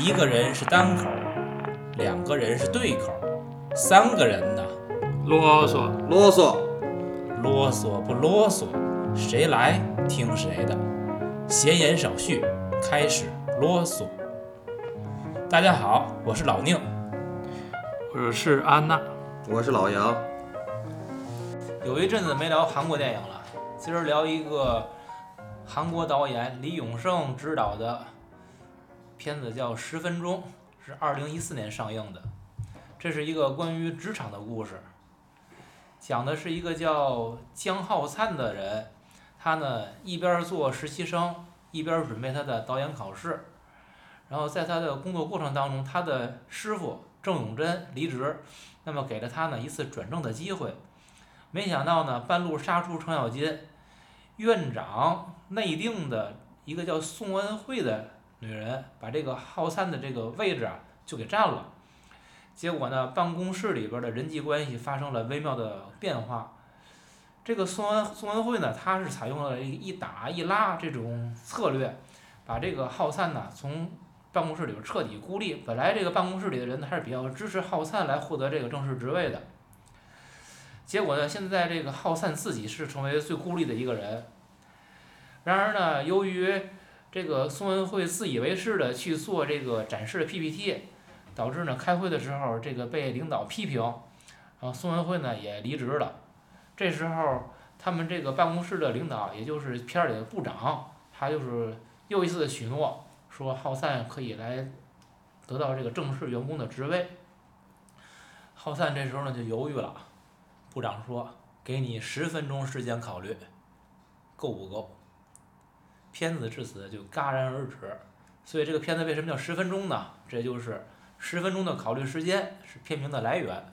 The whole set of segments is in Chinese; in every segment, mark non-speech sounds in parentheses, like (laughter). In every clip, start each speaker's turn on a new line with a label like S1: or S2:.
S1: 一个人是单口，两个人是对口，三个人呢，
S2: 啰嗦，
S3: 啰嗦，
S1: 啰嗦不啰嗦，谁来听谁的。闲言少叙，开始啰嗦。大家好，我是老宁。
S2: 我是安娜。
S3: 我是老杨。
S1: 有一阵子没聊韩国电影了，今儿聊一个韩国导演李永胜执导的片子，叫《十分钟》，是二零一四年上映的。这是一个关于职场的故事，讲的是一个叫姜浩灿的人，他呢一边做实习生，一边准备他的导演考试。然后在他的工作过程当中，他的师傅郑永贞离职，那么给了他呢一次转正的机会。没想到呢，半路杀出程咬金，院长内定的一个叫宋恩惠的女人，把这个浩灿的这个位置啊就给占了。结果呢，办公室里边的人际关系发生了微妙的变化。这个宋恩宋恩惠呢，她是采用了一打一拉这种策略，把这个浩灿呢从办公室里边彻底孤立。本来这个办公室里的人呢还是比较支持浩灿来获得这个正式职位的。结果呢，现在这个浩灿自己是成为最孤立的一个人。然而呢，由于这个宋恩惠自以为是的去做这个展示的 PPT，导致呢开会的时候这个被领导批评，然后宋恩惠呢也离职了。这时候他们这个办公室的领导，也就是片里的部长，他就是又一次的许诺，说浩灿可以来得到这个正式员工的职位。浩灿这时候呢就犹豫了。部长说：“给你十分钟时间考虑，够不够？”片子至此就戛然而止。所以这个片子为什么叫十分钟呢？这就是十分钟的考虑时间是片名的来源。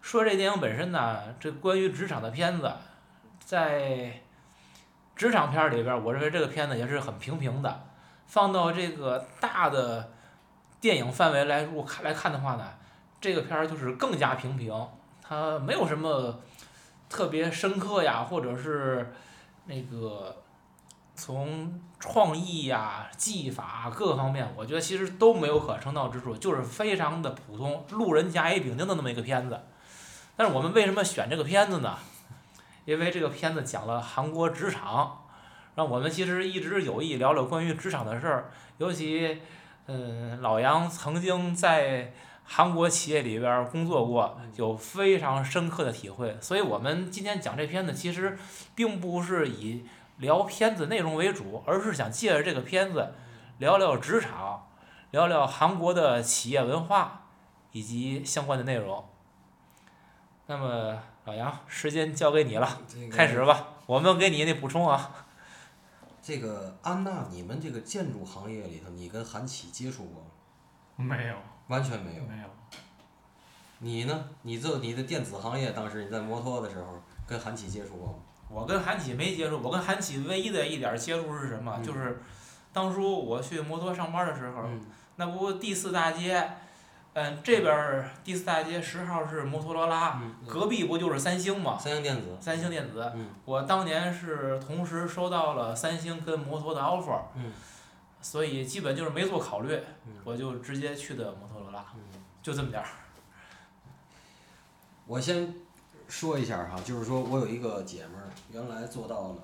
S1: 说这电影本身呢，这关于职场的片子，在职场片里边，我认为这个片子也是很平平的。放到这个大的电影范围来入看来看的话呢，这个片儿就是更加平平。它没有什么特别深刻呀，或者是那个从创意呀、技法各个方面，我觉得其实都没有可称道之处，就是非常的普通，路人甲乙丙丁的那么一个片子。但是我们为什么选这个片子呢？(laughs) 因为这个片子讲了韩国职场，让我们其实一直有意聊聊关于职场的事儿，尤其嗯，老杨曾经在。韩国企业里边工作过，有非常深刻的体会。所以我们今天讲这片子，其实并不是以聊片子内容为主，而是想借着这个片子聊聊职场，聊聊韩国的企业文化以及相关的内容。那么老杨，时间交给你了，开始吧。我们给你那补充啊。
S3: 这个安娜，你们这个建筑行业里头，你跟韩企接触过
S2: 吗？没有。
S3: 完全没有。
S2: 没有。
S3: 你呢？你做你的电子行业，当时你在摩托的时候，跟韩企接触过吗？
S1: 我跟韩启没接触，我跟韩启唯一的一点接触是什么？就是当初我去摩托上班的时候，那不第四大街，嗯，这边第四大街十号是摩托罗拉，隔壁不就是三星吗？
S3: 三星电子。
S1: 三星电子。我当年是同时收到了三星跟摩托的 offer。所以基本就是没做考虑，我就直接去的摩托罗拉，就这么点儿。
S3: 我先说一下哈，就是说我有一个姐们儿，原来做到了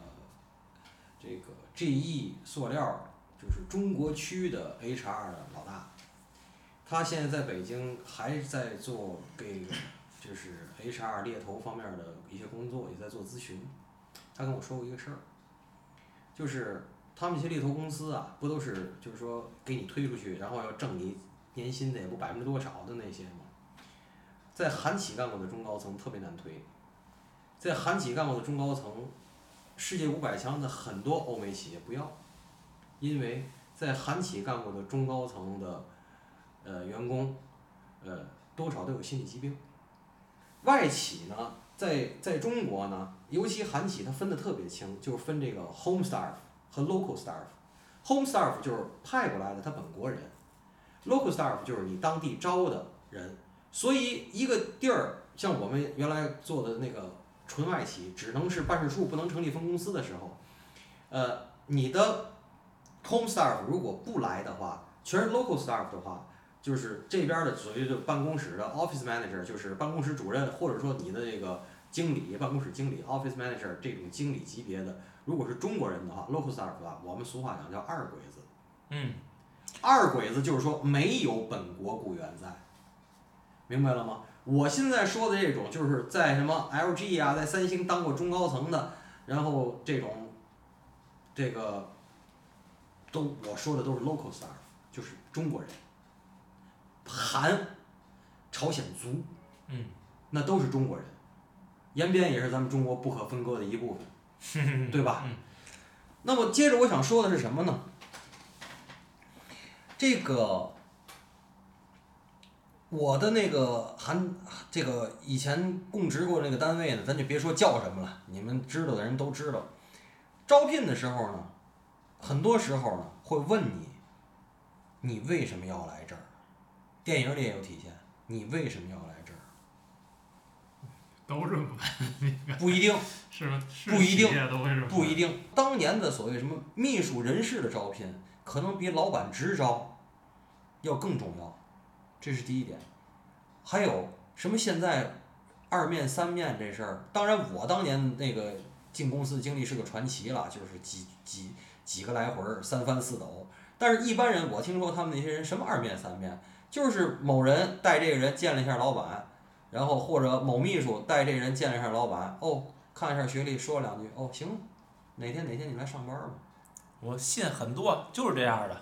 S3: 这个 GE 塑料，就是中国区的 HR 的老大。她现在在北京还在做给就是 HR 猎头方面的一些工作，也在做咨询。她跟我说过一个事儿，就是。他们一些猎头公司啊，不都是就是说给你推出去，然后要挣你年薪的也不百分之多少的那些吗？在韩企干过的中高层特别难推，在韩企干过的中高层，世界五百强的很多欧美企业不要，因为在韩企干过的中高层的呃员工，呃多少都有心理疾病。外企呢，在在中国呢，尤其韩企它分的特别清，就是分这个 home staff。和 local staff，home staff 就是派过来的他本国人，local staff 就是你当地招的人。所以一个地儿像我们原来做的那个纯外企，只能是办事处，不能成立分公司的时候，呃，你的 home staff 如果不来的话，全是 local staff 的话，就是这边的所谓的办公室的 office manager，就是办公室主任，或者说你的这个经理、办公室经理 office manager 这种经理级别的，如果是中国人的话，local staff 的话，我们俗话讲叫二鬼子。
S1: 嗯，
S3: 二鬼子就是说没有本国雇员在，明白了吗？我现在说的这种就是在什么 LG 啊，在三星当过中高层的，然后这种这个都我说的都是 local staff，就是中国人，韩、朝鲜族，
S1: 嗯，
S3: 那都是中国人，延边也是咱们中国不可分割的一部分，(laughs) 对吧？
S1: 嗯
S3: 那么接着我想说的是什么呢？这个我的那个韩这个以前供职过那个单位呢，咱就别说叫什么了，你们知道的人都知道。招聘的时候呢，很多时候呢会问你，你为什么要来这儿？电影里也有体现，你为什么要来这儿？(laughs)
S2: 都 (laughs) 这
S3: 不一定，(laughs)
S2: 是吗？是
S3: 不一定不一定。当年的所谓什么秘书人事的招聘，可能比老板直招要更重要，这是第一点。还有什么现在二面三面这事儿？当然，我当年那个进公司的经历是个传奇了，就是几几几个来回儿，三翻四抖。但是，一般人我听说他们那些人什么二面三面，就是某人带这个人见了一下老板，然后或者某秘书带这人见了一下老板，哦，看一下学历，说两句，哦，行，哪天哪天你来上班吧。
S1: 我信很多就是这样的。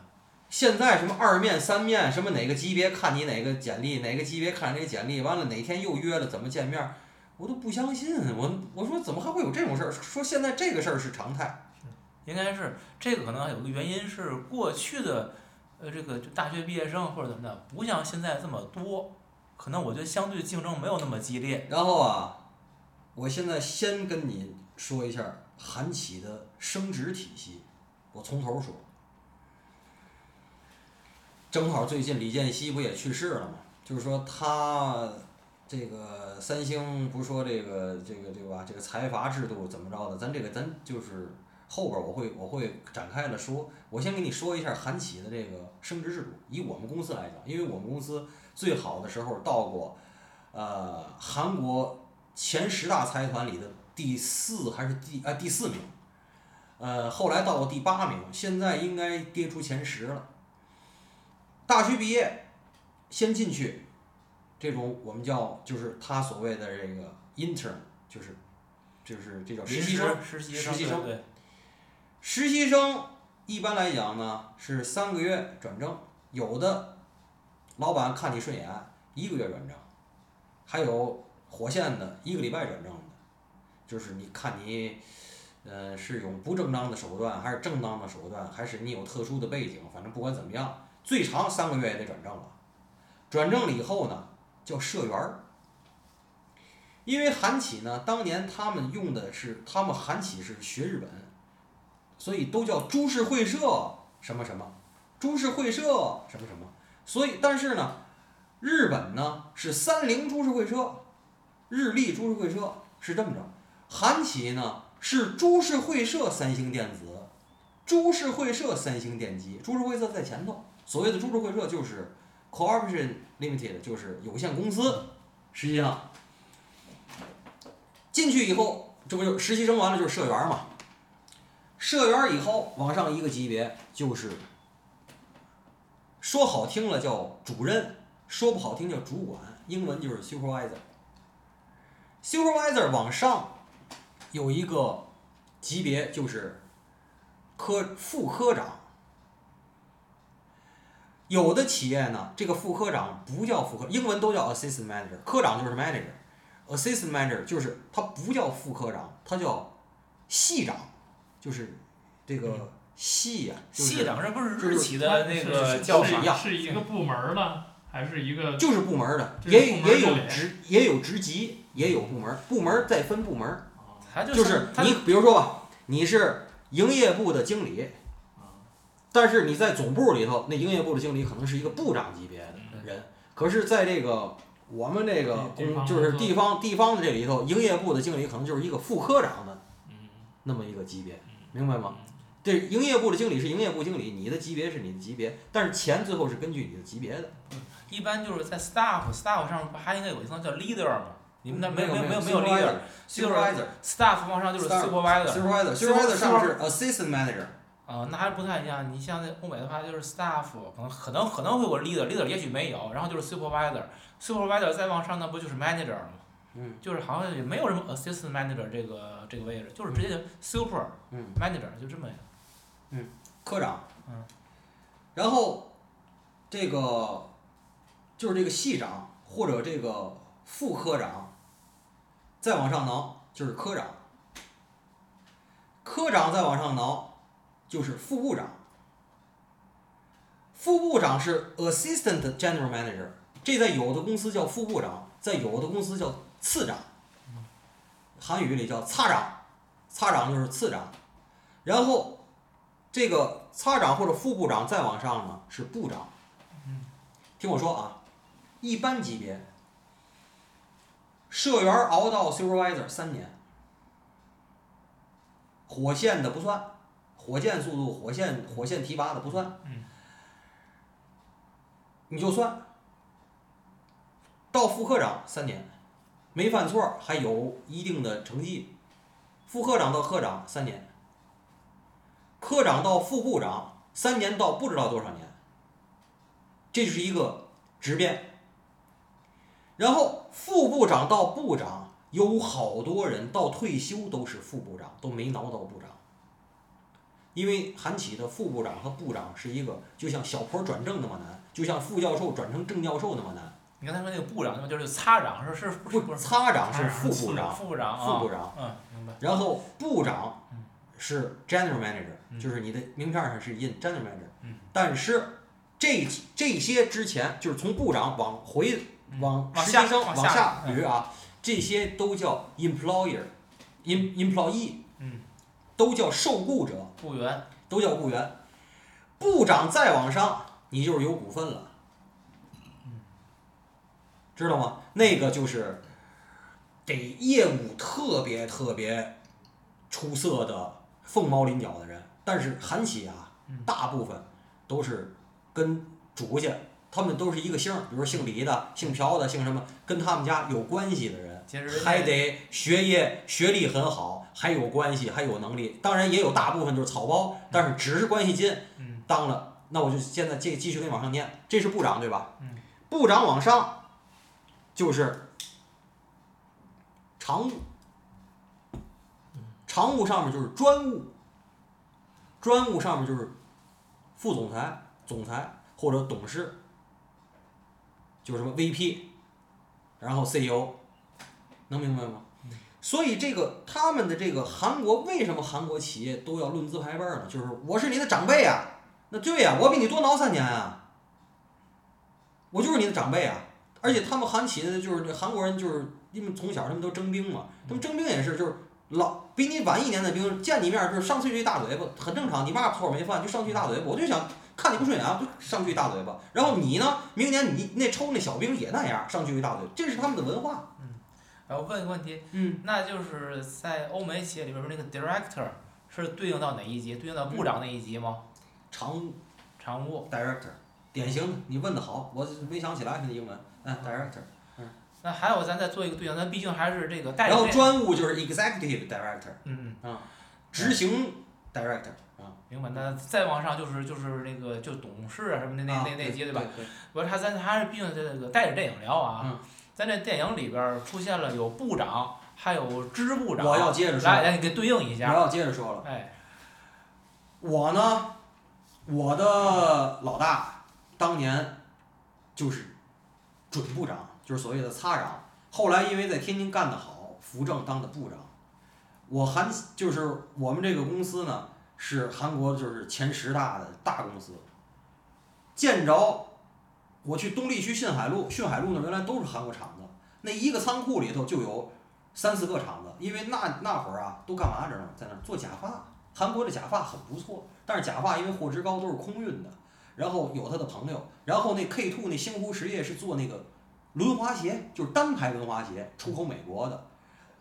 S3: 现在什么二面三面，什么哪个级别看你哪个简历，哪个级别看哪个简历，完了哪天又约了怎么见面儿，我都不相信。我我说怎么还会有这种事儿？说现在这个事儿是常态。
S1: 应该是这个可能有个原因是过去的，呃，这个就大学毕业生或者怎么的，不像现在这么多，可能我觉得相对竞争没有那么激烈。
S3: 然后啊，我现在先跟你说一下韩企的升职体系，我从头说。正好最近李健熙不也去世了吗？就是说他这个三星不是说这个这个对吧？这个财阀制度怎么着的？咱这个咱就是后边我会我会展开了说。我先给你说一下韩企的这个升职制度。以我们公司来讲，因为我们公司最好的时候到过，呃，韩国前十大财团里的第四还是第啊第四名，呃，后来到了第八名，现在应该跌出前十了。大学毕业，先进去，这种我们叫就是他所谓的这个 intern，就是就是这叫实习生。
S1: 实习生
S3: 实习生实习生一般来讲呢是三个月转正，有的老板看你顺眼，一个月转正，还有火线的一个礼拜转正的，就是你看你，呃，是用不正当的手段还是正当的手段，还是你有特殊的背景，反正不管怎么样，最长三个月也得转正了。转正了以后呢，叫社员儿。因为韩企呢，当年他们用的是他们韩企是学日本，所以都叫株式会社什么什么，株式会社什么什么。所以，但是呢，日本呢是三菱株式会社，日立株式会社是这么着，韩企呢是株式会社三星电子，株式会社三星电机，株式会社在前头。所谓的株式会社就是 corporation limited，就是有限公司。实际上，进去以后，这不就实习生完了就是社员嘛？社员以后往上一个级别就是，说好听了叫主任，说不好听叫主管，英文就是 supervisor。supervisor 往上有一个级别就是科副科长。有的企业呢，这个副科长不叫副科，英文都叫 assistant manager，科长就是 manager。assistant manager 就是他不叫副科长，他叫系长，就是这个系呀、就是
S1: 系长这不是
S3: 就是
S1: 日企的那个
S3: 是是
S1: 叫法？
S3: 是一样
S2: 是一个部门儿的，还是一个
S3: 就是部门儿的，也也有职也有职级，也有部门儿，部门儿再分部门。
S1: 就
S3: 是你比如说吧，你是营业部的经理，但是你在总部里头，那营业部的经理可能是一个部长级别的人，可是在这个我们这个公就是地方地方的这里头，营业部的经理可能就是一个副科长的
S2: 嗯
S3: 那么一个级别，明白吗？这营业部的经理是营业部经理，你的级别是你的级别，但是钱最后是根据你的级别的。
S1: 一般就是在 staff staff 上不还应该有一层叫 leader 吗？你们那没
S3: 有
S1: 没有没有没
S3: 有
S1: 有
S3: leader，supervisor
S1: staff 往上就是 supervisor。
S3: supervisor supervisor 上面是 assistant manager。
S1: 啊、那还不太一样。你像在欧美的话，就是 staff，可能可能可能会有 leader，leader 也许没有，然后就是 supervisor，supervisor 再往上那不就是 manager 了吗？
S3: 嗯。
S1: 就是好像也没有什么 assistant manager 这个这个位置，就是直接就 super
S3: 嗯。
S1: manager 就这么一个。
S3: 科长，
S1: 嗯，
S3: 然后这个就是这个系长或者这个副科长，再往上挠就是科长，科长再往上挠就是副部长，副部长是 assistant general manager，这在有的公司叫副部长，在有的公司叫次长，韩语里叫擦长，擦长就是次长，然后。这个擦长或者副部长再往上呢是部长。听我说啊，一般级别，社员熬到 supervisor 三年，火线的不算，火箭速度、火线火线提拔的不算。
S1: 嗯。
S3: 你就算到副科长三年，没犯错还有一定的成绩，副科长到科长三年。科长到副部长三年到不知道多少年，这就是一个质变。然后副部长到部长，有好多人到退休都是副部长，都没挠到部长。因为韩企的副部长和部长是一个，就像小坡转正那么难，就像副教授转成正教授那么难。
S1: 你刚才说那个部长，那么就是擦长是是不
S3: 擦长是副部长，(laughs)
S1: 副部长啊，
S3: 副部长，
S1: 嗯，明白。
S3: 然后部长
S1: 嗯。
S3: 是 general manager，、
S1: 嗯。
S3: 就是你的名片上是印 general manager，、
S1: 嗯。
S3: 但是这这些之前就是从部长往回
S1: 嗯
S3: 往实习生
S1: 往下
S3: 捋啊，这些都叫 employer，im employee，
S1: 嗯，
S3: 都叫受雇者，
S1: 雇员，
S3: 都叫雇员。部长再往上，你就是有股份了，知道吗？那个就是得业务特别特别出色的凤毛麟角的人。但是韩企啊，大部分都是跟主家，他们都是一个姓，比如姓李的、姓朴的、姓什么，跟他们家有关系的人。还得学业学历很好，还有关系，还有能力。当然也有大部分就是草包，但是只是关系近，
S1: 嗯
S3: 当了。那我就现在这继续给你往上念，这是部长对吧？
S1: 嗯
S3: 部长往上就是常务，常务上面就是专务，专务上面就是副总裁、总裁或者董事，就是什么 VP，然后 CEO，能明白吗？所以这个他们的这个韩国为什么韩国企业都要论资排辈呢？就是我是你的长辈啊，那对呀、我比你多挠三年啊，我就是你的长辈啊。而且他们韩企的就是韩国人就是因为从小他们都征兵嘛，他们征兵也是就是老比你晚一年的兵见你面就是上去一大嘴巴，很正常，你嘛错没犯就上去一大嘴巴，我就想看你不顺眼，就上去一大嘴巴。然后你呢，明年你那抽那小兵也那样，上去一大嘴，这是他们的文化。
S1: 然后问一个问题，
S3: 嗯，
S1: 那就是在欧美企业里边儿那个 director 是对应到哪一级？对应到部长那一级吗？
S3: 常务
S1: 常务。
S3: director，典型的，你问的好，我没想起来那英文，嗯，director。
S1: 那还有咱再做一个对应，咱毕竟还是这个代理
S3: 然后专务就是 executive director，
S1: 嗯嗯，
S3: 执行 director 啊，
S1: 明白。那再往上就是就是那个就董事啊什么的那
S3: 啊
S1: 那那级对吧？
S3: 对，
S1: 不是，他咱还是毕竟这个带着电影聊啊。
S3: 嗯
S1: 咱这电影里边出现了有部长，还有支部长。
S3: 我要接着说
S1: 来，来，你给对应一下我。
S3: 要接着说了，
S1: 哎，
S3: 我呢，我的老大当年就是准部长，就是所谓的擦长，后来因为在天津干得好，扶正当的部长。我韩就是我们这个公司呢，是韩国就是前十大的大公司。见着我去东丽区信海路，讯海路那原来都是韩国厂子，那一个仓库里头就有三四个厂子，因为那那会儿啊都干嘛着呢？在那做假发。韩国的假发很不错，但是假发因为货值高都是空运的。然后有他的朋友，然后那 K two 那星湖实业是做那个轮滑鞋，就是单排轮滑鞋，出口美国的，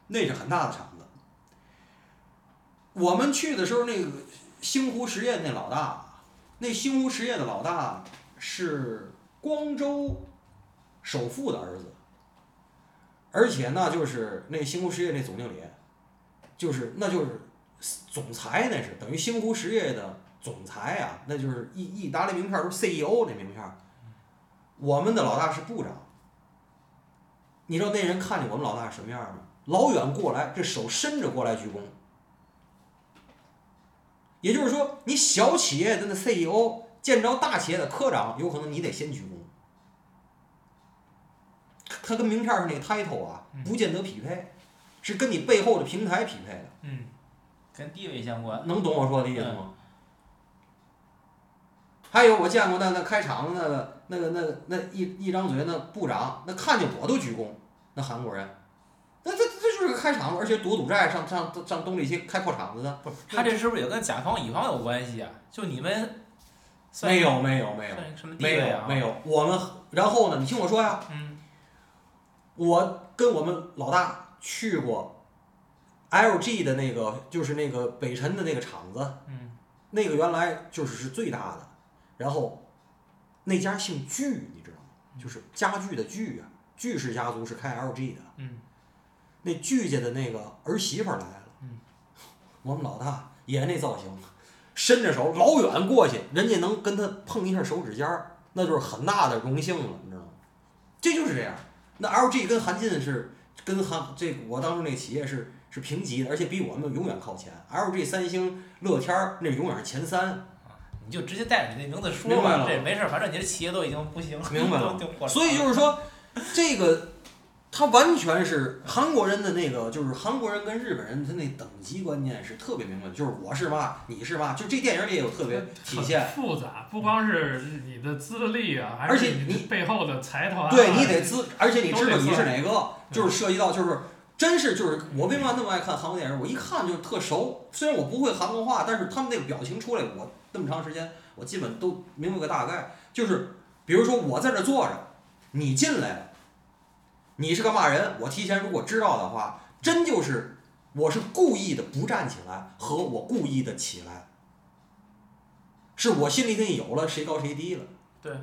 S3: 那是很大的厂子。我们去的时候，那个星湖实业那老大，那星湖实业的老大是光州首富的儿子，而且那就是那星湖实业那总经理，就是那就是总裁，那是等于星湖实业的总裁啊、那就是意意大利名片儿都是 CEO 那名片。我们的老大是部长，你知道那人看见我们老大什么样吗？老远过来，这手伸着过来鞠躬。也就是说，你小企业的那 CEO 见着大企业的科长，有可能你得先鞠躬。他跟名片上那个 title 啊，不见得匹配，是跟你背后的平台匹配的。
S1: 嗯，跟地位相关。
S3: 能懂我说的意思吗？还有我见过那那开场的那个那个那个那一一张嘴那部长，那看见我都鞠躬，那韩国人，那这这就是个开场，而且躲赌债上上上东里去开破厂子的，
S1: 不是，他这是不是也跟甲方乙方有关系啊？就你们算
S3: 没有没有没有没？有没有，我们然后呢？你听我说呀，
S1: 嗯
S3: 我跟我们老大去过 LG 的那个，就是那个北辰的那个厂子，
S1: 嗯
S3: 那个原来就是是最大的，然后那家姓具，你知道吗？就是家具的具啊，具氏家族是开 LG 的，
S1: 嗯
S3: 那具家的那个儿媳妇来了，
S1: 嗯
S3: 我们老大也那造型，伸着手老远过去，人家能跟他碰一下手指尖儿，那就是很大的荣幸了，你知道吗？这就是这样。那 LG 跟韩进是跟韩这个我当时那个企业是是平级的，而且比我们永远靠前。LG、三星、乐天儿那永远是前三，
S1: 你就直接带着你那名字说吧，这没事儿，反正你的企业都已经不行了，
S3: 明白了 (laughs) 所以就是说，这个他完全是韩国人的那个，就是韩国人跟日本人他那等级观念是特别明白的，就是我是嘛，你是嘛，就这电影里也有特别体现。
S2: 复杂，不光是你的资历啊，
S3: 而且
S2: 你
S3: 你
S2: 背后的财团啊，
S3: 对你得资，而且你知道你是哪个，就是涉及到就是。真是就是我为嘛那么爱看韩国电影？我一看就特熟，虽然我不会韩国话，但是他们那个表情出来，我那么长时间，我基本都明白个大概。就是比如说我在这坐着，你进来了，你是个骂人？我提前如果知道的话，真就是我是故意的不站起来，和我故意的起来，是我心里头有了谁高谁低了。
S1: 对，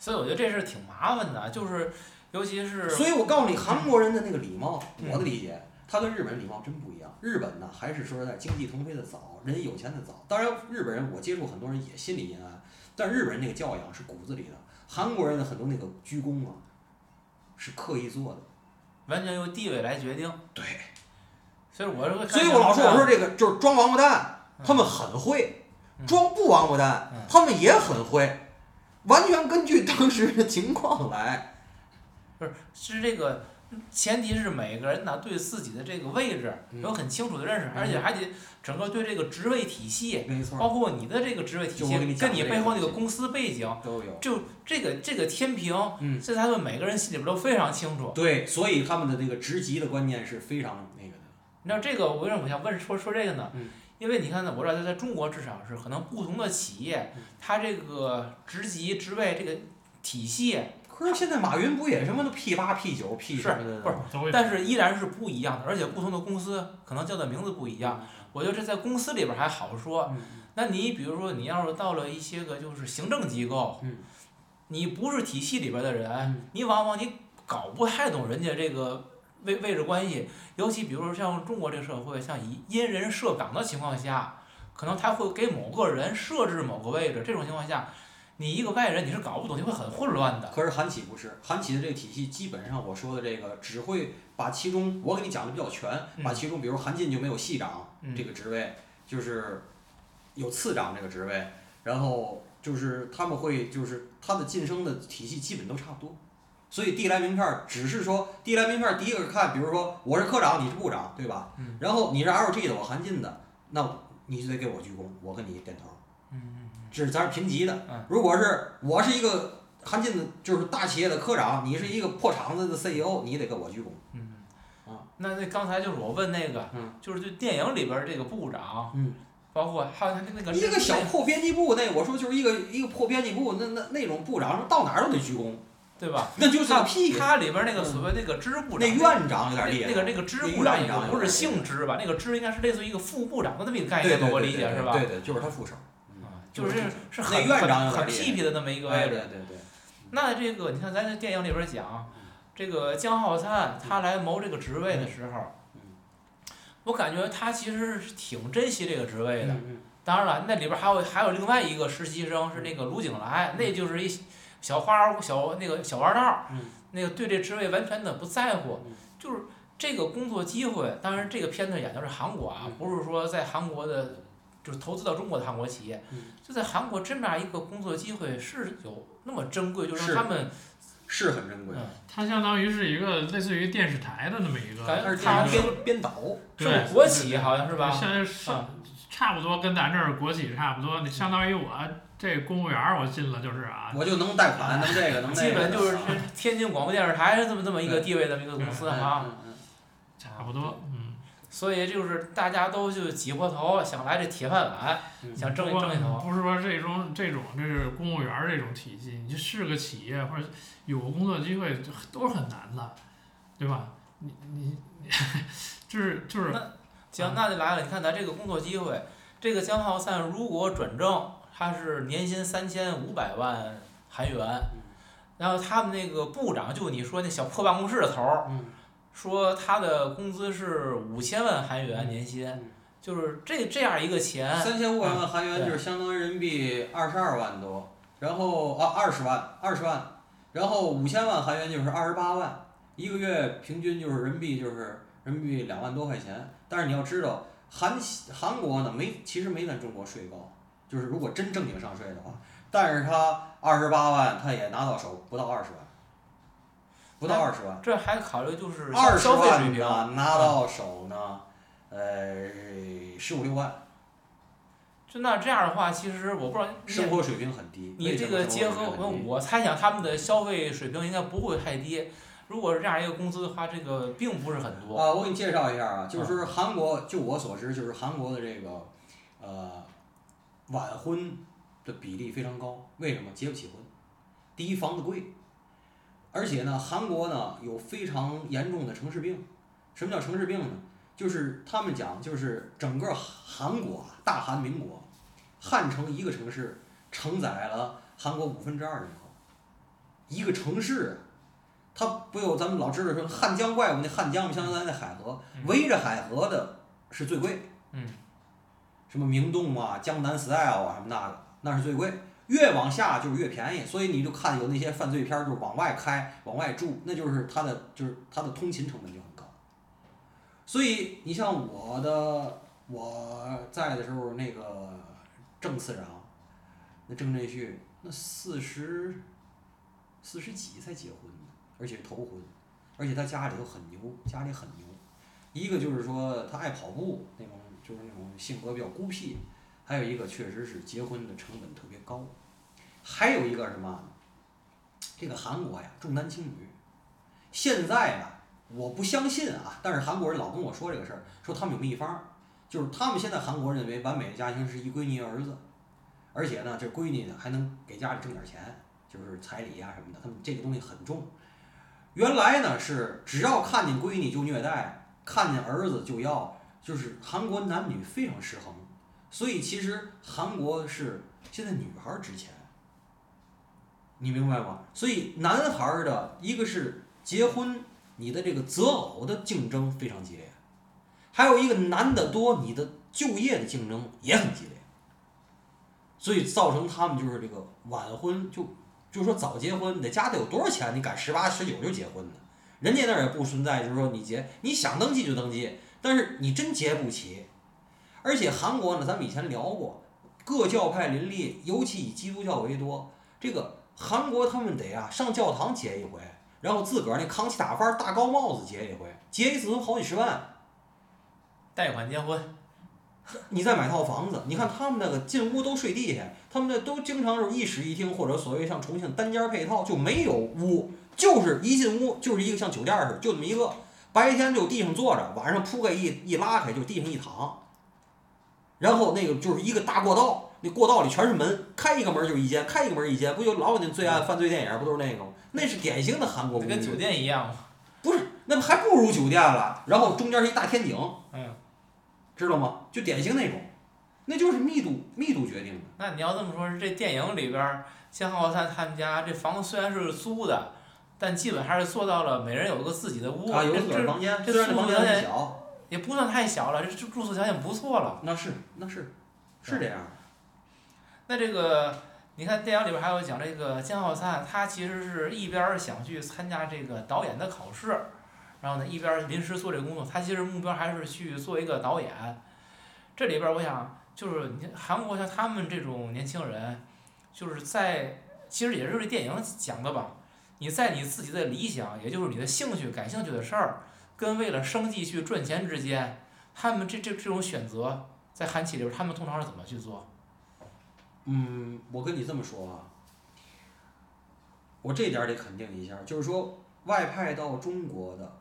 S1: 所以我觉得这事挺麻烦的，就是尤其是
S3: 所以我告诉你，韩国人的那个礼貌，
S1: 嗯
S3: 我的理解，他跟日本人礼貌真不一样。日本呢，还是说实在经济腾飞的早，人家有钱的早。当然，日本人我接触很多人也心理阴暗，但日本人那个教养是骨子里的。韩国人的很多那个鞠躬啊，是刻意做的。
S1: 完全由地位来决定。
S3: 对，
S1: 所以我说，
S3: 所以我老说，我说这个就是装王八蛋，他们很会；
S1: 嗯
S3: 装不王八蛋
S1: 嗯，
S3: 他们也很会，完全根据当时的情况来。
S1: 不是是这个前提是每个人呢对自己的这个位置
S3: 嗯
S1: 有很清楚的认识，
S3: 嗯
S1: 而且还得整个对这个职位体系，
S3: 没错
S1: 包括你的这个职位体系跟你背后那个公司背景，
S3: 都有。
S1: 就这个这个天平，
S3: 嗯
S1: 在他们每个人心里边都非常清楚。
S3: 对，所以他们的这个职级的观念是非常那个的。
S1: 你知道这个，我为什么想问说说这个呢？
S3: 嗯
S1: 因为你看呢，我知道在在中国至少是可能不同的企业，
S3: 嗯
S1: 它这个职级职位这个体系，
S3: 可是现在马云不也什么都 P 八 P 九 P
S1: 是
S3: 什么的？
S1: 不是但是依然是不一样的，而且不同的公司可能叫的名字不一样。我觉得这在公司里边还好说，
S3: 嗯
S1: 那你比如说你要是到了一些个就是行政机构，
S3: 嗯
S1: 你不是体系里边的人，
S3: 嗯
S1: 你往往你搞不太懂人家这个位位置关系，尤其比如说像中国这个社会，像以因人设岗的情况下，可能他会给某个人设置某个位置，这种情况下，你一个外人你是搞不懂，你会很混乱的。
S3: 可是韩企不是，韩企的这个体系基本上我说的这个只会把其中我给你讲的比较全，
S1: 嗯
S3: 把其中比如韩进就没有系长
S1: 嗯
S3: 这个职位，就是有次长这个职位，然后就是他们会就是他的晋升的体系基本都差不多。所以递来名片儿只是说递来名片儿，第一个看，比如说我是科长，你是部长，对吧？
S1: 嗯
S3: 然后你是 LG 的，我韩进的，那你就得给我鞠躬，我跟你点头。
S1: 嗯
S3: 这是咱是平级的
S1: 嗯。
S3: 如果是我是一个韩进的，就是大企业的科长，你是一个破厂子的 CEO，你得给我鞠躬。
S1: 嗯
S3: 啊，
S1: 那那刚才就是我问那个，
S3: 嗯
S1: 就是这电影里边这个部长，
S3: 嗯，
S1: 包括还有他那个
S3: 一个小破编辑部，那我说就是一个一个破编辑部，那那那种部长到哪儿都得鞠躬。
S1: 对吧？
S3: 那就是
S1: 它
S3: 个屁。
S1: 它里边那个所谓那个支部长，
S3: 那院长有点厉害。
S1: 那个那个支部长不是姓支吧？那个支应该是类似于一个副部长的那么一个概念我理解是吧？
S3: 对对，就是他副手。
S1: 啊就是是是很
S3: 院长
S1: 很屁屁的那么一个
S3: 哎，
S1: 位置。
S3: 对对对。
S1: 那这个你看咱这电影里边讲，这个江浩灿他来谋这个职位的时候
S3: 嗯，
S1: 我感觉他其实是挺珍惜这个职位的。
S3: 嗯
S1: 当然了，那里边还有还有另外一个实习生是那个卢景来，那就是一小花儿小那个小弯道那个对这职位完全的不在乎
S3: 嗯，
S1: 就是这个工作机会。当然，这个片子演的是韩国啊
S3: 嗯，
S1: 不是说在韩国的，就是投资到中国的韩国企业
S3: 嗯，
S1: 就在韩国这么样一个工作机会是有那么珍贵，就是
S3: 是
S1: 他们
S3: 是很珍贵，
S1: 嗯
S2: 它相当于是一个类似于电视台的那么一个，
S1: 感觉
S3: 但是编编导，
S1: 是
S2: 对
S1: 国企好像是吧？
S2: 现在是
S1: 啊
S2: 差不多跟咱这儿国企差不多，你相当于我这公务员儿我进了就是啊，
S3: 我就能贷款，能这个能那个。
S1: 基本就是天津广播电视台这么这么一个地位的一个公司
S3: 嗯
S1: 哈。
S3: 嗯嗯
S2: 差不多，嗯。
S1: 所以就是大家都就挤破头想来这铁饭碗，
S3: 嗯
S1: 想挣一挣一头。
S2: 不是说这种这种这是公务员儿这种体系，你就是个企业或者有个工作机会都是很难的，对吧？你你你，(laughs) 就是就是
S1: 行，那就来了，你看咱这个工作机会，这个江浩灿如果转正，他是年薪三千五百万韩元，然后他们那个部长就你说那小破办公室的头儿，
S3: 嗯
S1: 说他的工资是五千万韩元年薪
S3: 嗯，
S1: 就是这这样一个钱，
S3: 三千五百万韩元就是相当于人民币二十二万多，然后啊二十万二十万，然后五千万韩元就是二十八万，一个月平均就是人民币就是人民币两万多块钱。但是你要知道，韩韩国呢没其实没咱中国税高，就是如果真正经上税的话，但是他二十八万他也拿到手不到二十万，不到二十万。
S1: 这还考虑就是
S3: 二十万
S1: 平。
S3: 呢拿到手呢，呃，十五六万，
S1: 就那这样的话，其实我不知道
S3: 生活水平很低。
S1: 你这个结合我我猜想他们的消费水平应该不会太低。如果是这样一个工资的话，这个并不是很多。
S3: 啊，我给你介绍一下啊，就是韩国，就我所知，就是韩国的这个呃晚婚的比例非常高。为什么结不起婚？第一，房子贵，而且呢，韩国呢有非常严重的城市病。什么叫城市病呢？就是他们讲，就是整个韩国啊，大韩民国，汉城一个城市承载了韩国五分之二人口，一个城市啊。它不有咱们老知道说汉江怪物那汉江，相当于咱那海河，
S1: 嗯
S3: 围着海河的是最贵。
S1: 嗯。
S3: 什么明洞啊、江南 style 啊，什么那个，那是最贵。越往下就是越便宜，所以你就看有那些犯罪片儿，就是往外开、往外住，那就是它的就是它的通勤成本就很高。所以你像我的我在的时候，那个郑次长，那郑振旭，那四十四十几才结婚，而且头婚，而且他家里头很牛，家里很牛。一个就是说他爱跑步，那种就是那种性格比较孤僻；还有一个确实是结婚的成本特别高。还有一个什么？这个韩国呀重男轻女，现在呢我不相信啊，但是韩国人老跟我说这个事儿，说他们有秘方，就是他们现在韩国认为完美的家庭是一闺女一儿子，而且呢这闺女呢还能给家里挣点钱，就是彩礼呀、什么的，他们这个东西很重。原来呢是只要看见闺女就虐待，看见儿子就要，就是韩国男女非常失衡，所以其实韩国是现在女孩值钱，你明白吗？所以男孩儿的一个是结婚，你的这个择偶的竞争非常激烈，还有一个男的多，你的就业的竞争也很激烈，所以造成他们就是这个晚婚就就是说早结婚，你的家得有多少钱，你敢十八十九就结婚呢？人家那儿也不存在，就是说你结你想登记就登记，但是你真结不起。而且韩国呢，咱们以前聊过，各教派林立，尤其以基督教为多。这个韩国他们得啊上教堂结一回，然后自个儿那扛起打幡儿大高帽子结一回，结一次都好几十万。
S1: 贷款结婚，
S3: 你再买套房子，你看他们那个进屋都睡地下，他们那都经常是一室一厅，或者所谓像重庆单间儿配套，就没有屋，就是一进屋就是一个像酒店似的，就这么一个，白天就地上坐着，晚上铺盖一一拉开就地上一躺，然后那个就是一个大过道，那过道里全是门，开一个门就一间，开一个门一间，不就老有那罪案犯罪电影不都是那个吗？那是典型的韩国公寓。
S1: 跟酒店一样吗。(laughs)
S3: 不是，那还不如酒店了。然后中间是一大天井，
S1: 嗯，
S3: 知道吗？就典型那种，那就是密度密度决定的。
S1: 那你要这么说，是这电影里边儿江浩灿他们家这房子虽然是租的，但基本还是做到了每人有个自己的屋，
S3: 啊，有
S1: 这
S3: 自个儿
S1: 这
S3: 房间，
S1: 这
S3: 虽然这房间
S1: 宿舍
S3: 很小，
S1: 也不算太小了，这住住宿条件不错了。
S3: 那是那是是这样的。
S1: 那这个，你看电影里边还有讲这个姜浩灿，他其实是一边想去参加这个导演的考试，然后呢一边临时做这个工作，他其实目标还是去做一个导演。这里边我想就是你韩国像他们这种年轻人，就是在其实也是这电影讲的吧，你在你自己的理想，也就是你的兴趣感兴趣的事儿，跟为了生计去赚钱之间，他们这这这种选择，在韩企里边他们通常是怎么去做？
S3: 嗯，我跟你这么说啊，我这点儿得肯定一下，就是说外派到中国的，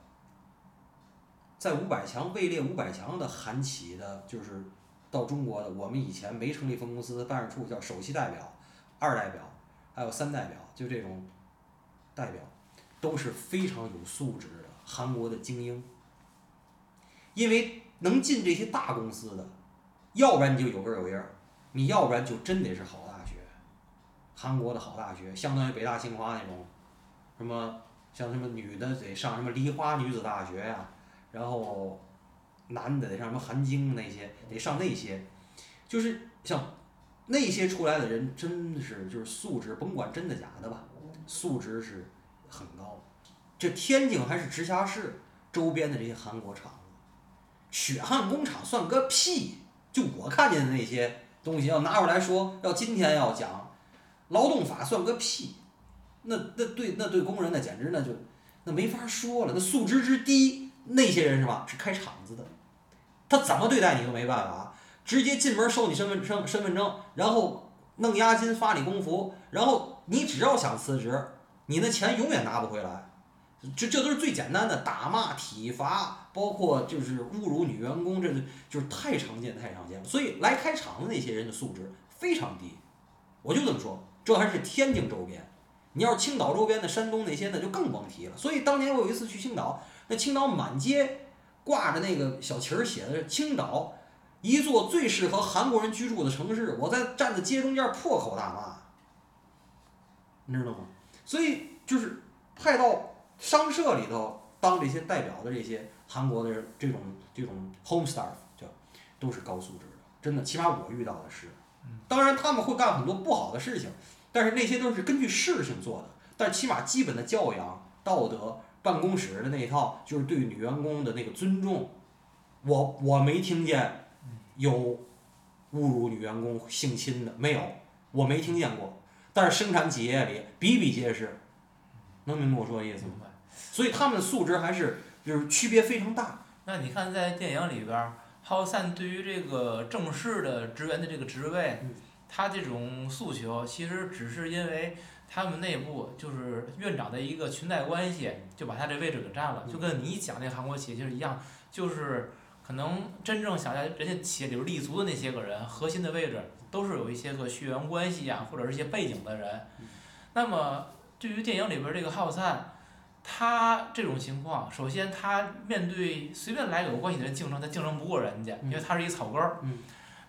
S3: 在五百强位列五百强的韩企的，就是到中国的，我们以前没成立分公司的办事处叫首席代表、二代表，还有三代表，就这种代表，都是非常有素质的韩国的精英，因为能进这些大公司的，要不然你就有根有印儿。你要不然就真得是好大学，韩国的好大学，相当于北大清华那种，什么像什么女的得上什么梨花女子大学呀、然后男的得上什么韩京那些，得上那些，就是像那些出来的人，真的是就是素质，甭管真的假的吧，素质是很高。这天津还是直辖市周边的这些韩国厂子，血汗工厂算个屁！就我看见的那些。东西要拿出来说，要今天要讲，劳动法算个屁，那那对那对工人那简直那就那没法说了，那素质之低，那些人是吧？是开厂子的，他怎么对待你都没办法，直接进门收你身份证身份证，然后弄押金发你工服，然后你只要想辞职，你那钱永远拿不回来，这这都是最简单的打骂体罚。包括就是侮辱女员工，这就是太常见太常见了。所以来开厂的那些人的素质非常低，我就这么说。这还是天津周边，你要是青岛周边的山东那些，那就更甭提了。所以当年我有一次去青岛，那青岛满街挂着那个小旗儿，写的是“青岛，一座最适合韩国人居住的城市”。我在站在街中间破口大骂，你知道吗？所以就是派到商社里头当这些代表的这些。韩国的这种这种 home staff 叫都是高素质的，真的，起码我遇到的是。当然他们会干很多不好的事情，但是那些都是根据事情做的。但起码基本的教养、道德、办公室的那一套，就是对女员工的那个尊重，我我没听见有侮辱女员工、性侵的，没有，我没听见过。但是生产企业里比比皆是，能明白我说的意思吗？所以他们的素质还是。就是区别非常大。
S1: 那你看，在电影里边儿，浩散对于这个正式的职员的这个职位，他这种诉求，其实只是因为他们内部就是院长的一个裙带关系，就把他这位置给占了。就跟你讲那韩国企业就是一样，就是可能真正想在人家企业里边立足的那些个人，核心的位置都是有一些个血缘关系呀，或者是一些背景的人。那么对于电影里边儿这个浩散。他这种情况，首先他面对随便来有关系的人竞争，他竞争不过人家，因为他是一草根儿。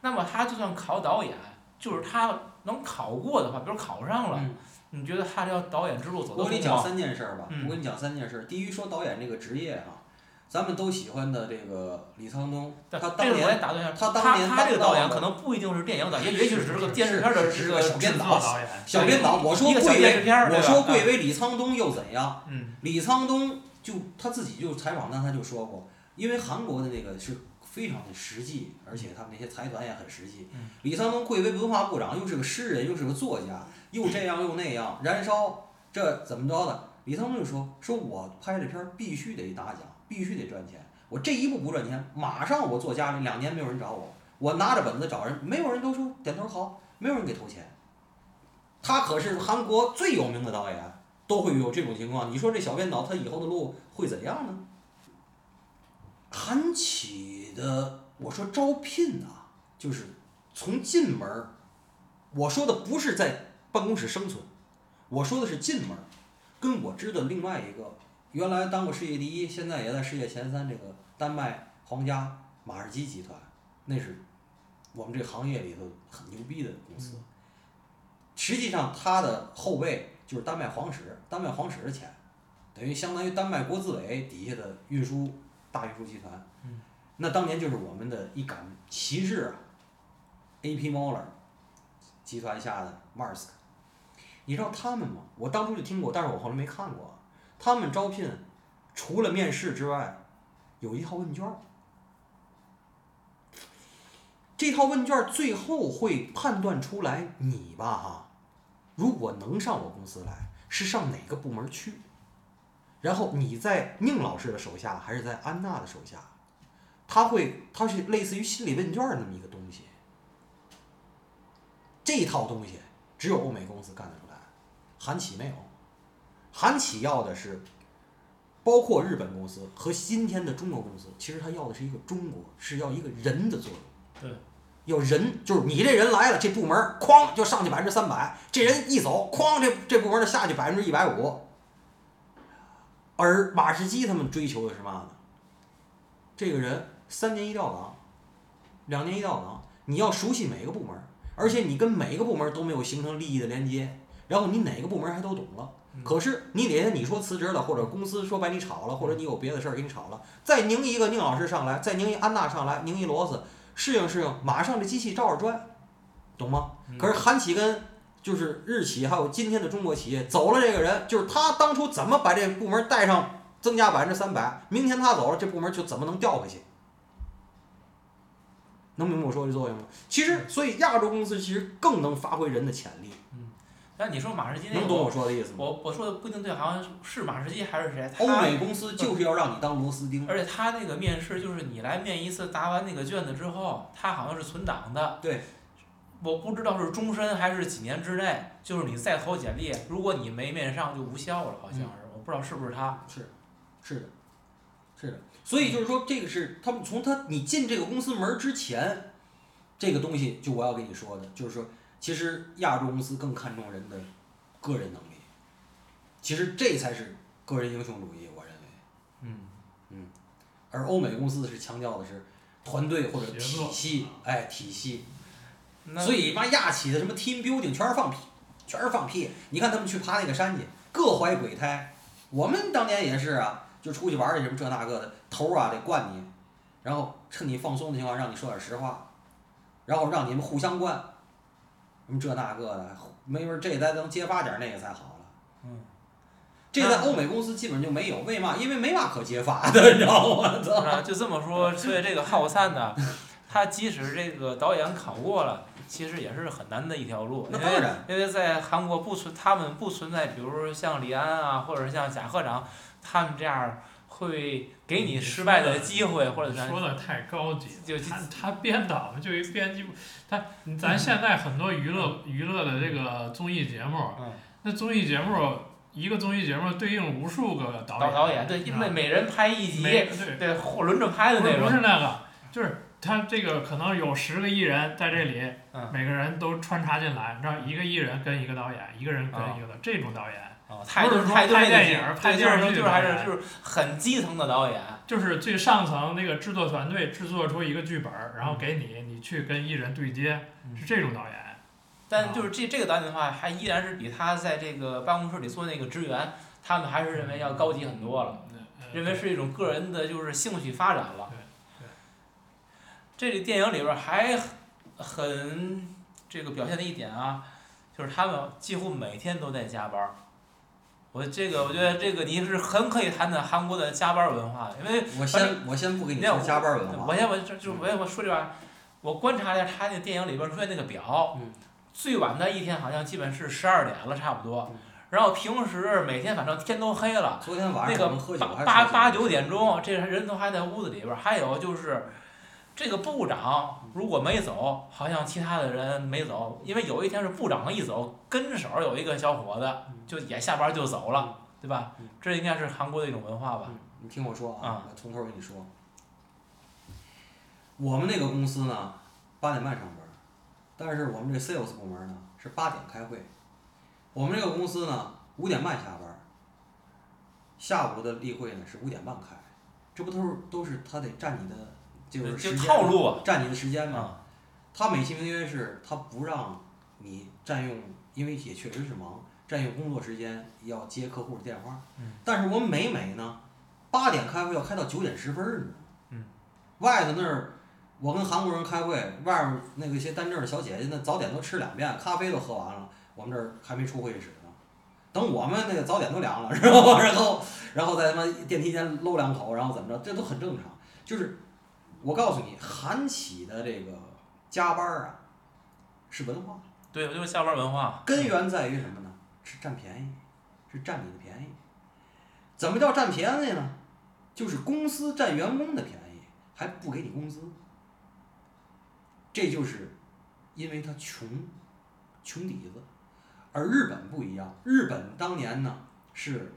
S1: 那么他就算考导演，就是他能考过的话，比如考上了，你觉得他这条导演之路走得
S3: 我跟你讲三件事儿吧，我跟你讲三件事儿。第一，说导演这个职业哈。咱们都喜欢的这个李沧东，他当年他当年
S1: 他这个导演可能不一定是电影导演，也许只是个电视片的
S3: 这个小编
S2: 导。
S3: 小编导，我说贵为我说贵为李沧东又怎样？李沧东就他自己就采访他，他就说过，因为韩国的那个是非常的实际，而且他们那些财团也很实际。李沧东贵为文化部长，又是个诗人，又是个作家，又这样又那样，燃烧这怎么着的？李沧东就说：“说我拍这片儿必须得打奖。”必须得赚钱，我这一步不赚钱，马上我做家里两年没有人找我，我拿着本子找人，没有人都说点头好，没有人给投钱。他可是韩国最有名的导演，都会有这种情况。你说这小编导他以后的路会怎样呢？韩企的，我说招聘啊，就是从进门我说的不是在办公室生存，我说的是进门。跟我知道另外一个，原来当过世界第一，现在也在世界前三这个丹麦皇家马士基集团，那是我们这行业里头很牛逼的公司。实际上，它的后背就是丹麦皇室，丹麦皇室的钱，等于相当于丹麦国资委底下的运输大运输集团。
S1: 嗯
S3: 那当年就是我们的一杆旗帜啊，A.P. Moller 集团下的 Maersk。你知道他们吗？我当初就听过，但是我后来没看过。他们招聘除了面试之外，有一套问卷。这套问卷最后会判断出来你吧哈，如果能上我公司来，是上哪个部门去？然后你在宁老师的手下还是在安娜的手下？他会，他是类似于心理问卷那么一个东西。这套东西只有欧美公司干得出来，韩企没有。韩企要的是，包括日本公司和今天的中国公司，其实他要的是一个中国，是要一个人的作用。
S1: 对，
S3: 要人，就是你这人来了，这部门哐就上去百分之三百，这人一走，哐这这部门就下去百分之一百五。而马士基他们追求的是嘛呢？这个人三年一调岗，两年一调岗，你要熟悉每个部门，而且你跟每个部门都没有形成利益的连接，然后你哪个部门还都懂了。
S1: 嗯
S3: 可是你哪天你说辞职了，或者公司说把你炒了，或者你有别的事儿给你炒了，再拧一个宁老师上来，再拧一安娜上来，拧一螺丝，适应适应，马上这机器照着转，懂吗？
S1: 嗯
S3: 可是韩企跟就是日企，还有今天的中国企业走了这个人，就是他当初怎么把这部门带上增加百分之三百，明天他走了，这部门就怎么能调回去？能明白我说的作用吗？其实，所以亚洲公司其实更能发挥人的潜力，
S1: 但你说马士基那个，
S3: 能懂我说的意思吗？
S1: 我我说的不一定对，好像是马士基还是谁？
S3: 欧
S1: 他
S3: 美公司就是要让你当螺丝钉，
S1: 而且他那个面试就是你来面一次，答完那个卷子之后，他好像是存档的。
S3: 对。
S1: 我不知道是终身还是几年之内，就是你再投简历，如果你没面上就无效了，好像是，我不知道是不是他。
S3: 是是的，是的。所以就是说，这个是他们从他你进这个公司门儿之前，这个东西就我要跟你说的，就是说，其实亚洲公司更看重人的个人能力，其实这才是个人英雄主义，我认为。
S1: 嗯嗯，
S3: 而欧美公司是强调的是团队或者体系，哎，体系。所以妈亚企的什么 team building 全是放屁，全是放屁。你看他们去爬那个山去，各怀鬼胎。我们当年也是啊，就出去玩儿去什么这那个的，头儿啊得惯你，然后趁你放松的情况让你说点实话，然后让你们互相惯，什么这那个的，没准儿这咱能揭发点那个才好了。
S1: 嗯。
S3: 这在欧美公司基本就没有，为嘛？因为没嘛可揭发的，你知道吗？(laughs)
S1: 就这么说，所以这个浩散呢，他即使这个导演考过了，其实也是很难的一条路，因为
S3: 那当然，
S1: 因为在韩国不存，他们不存在，比如说像李安啊，或者像贾科长，他们这样会给你失败的机会，或者咱
S2: 说的太高级了。
S1: 就
S2: 他他编导就一编辑部，他咱现在很多娱乐娱乐的这个综艺节目，
S1: 嗯
S2: 那综艺节目一个综艺节目对应无数个导演，
S1: 导导演对，因为每人拍一集，
S2: 每对
S1: 对，轮着拍的那种不。
S2: 是那个，就是他这个可能有十个艺人在这里，
S1: 嗯
S2: 每个人都穿插进来，让一个艺人跟一个导演，一个人跟
S1: 啊
S2: 一个导，这种导演
S1: 哦，太多
S2: 不是说
S1: 太
S2: 拍电影拍电视剧
S1: 就是还是就是很基层的导演，
S2: 就是最上层那个制作团队制作出一个剧本，然后
S1: 嗯
S2: 给你，你去跟艺人对接，是这种导演。
S1: 但就是这这个导演的话，还依然是比他在这个办公室里做那个职员，他们还是认为要高级很多了。
S2: 呃
S1: 认为是一种个人的就是兴趣发展了
S2: 对对。
S1: 这个电影里边还很这个表现的一点啊，就是他们几乎每天都在加班儿。我这个我觉得这个你是很可以谈谈韩国的加班文化，因为
S3: 我先我先不给你说加班文化
S1: 我，先我就就我先我说这玩意儿，我观察一下他那个电影里边儿出现那个表，
S3: 嗯
S1: 最晚的一天好像基本是十二点了差不多
S3: 嗯，
S1: 然后平时每天反正天都黑了。
S3: 昨天晚
S1: 那个
S3: 上我们喝酒
S1: 八八八九点钟，这人都还在屋子里边儿。还有就是，这个部长如果没走，好像其他的人没走，因为有一天是部长一走，跟手有一个小伙子就也下班就走了，对吧
S3: 嗯？
S1: 这应该是韩国的一种文化吧？
S3: 嗯，你听我说
S1: 啊
S3: 啊，我从头跟你说。我们那个公司呢，八点半上班，但是我们这 sales 部门呢是八点开会，我们这个公司呢五点半下班，下午的例会呢是五点半开，这不都是都是他得占你的就是
S1: 就套路啊
S3: 占你的时间嘛。
S1: 啊，
S3: 他美其名曰是他不让你占用，因为也确实是忙，占用工作时间要接客户的电话。
S1: 嗯
S3: 但是我们美美呢，八点开会要开到九点十分儿呢。
S1: 嗯。
S3: 外头那儿，我跟韩国人开会，外面那个些单证的小姐姐那早点都吃两遍，咖啡都喝完了，我们这儿还没出会议室呢。等我们那个早点都凉了，知道吗？然后，然后在他妈电梯间搂两口，然后怎么着，这都很正常。就是，我告诉你，韩企的这个加班儿啊，是文化，
S1: 对，就是下班文化。
S3: 根源在于什么呢？是占便宜，是占你的便宜。怎么叫占便宜呢？就是公司占员工的便宜，还不给你工资。这就是因为他穷，穷底子。而日本不一样，日本当年呢是，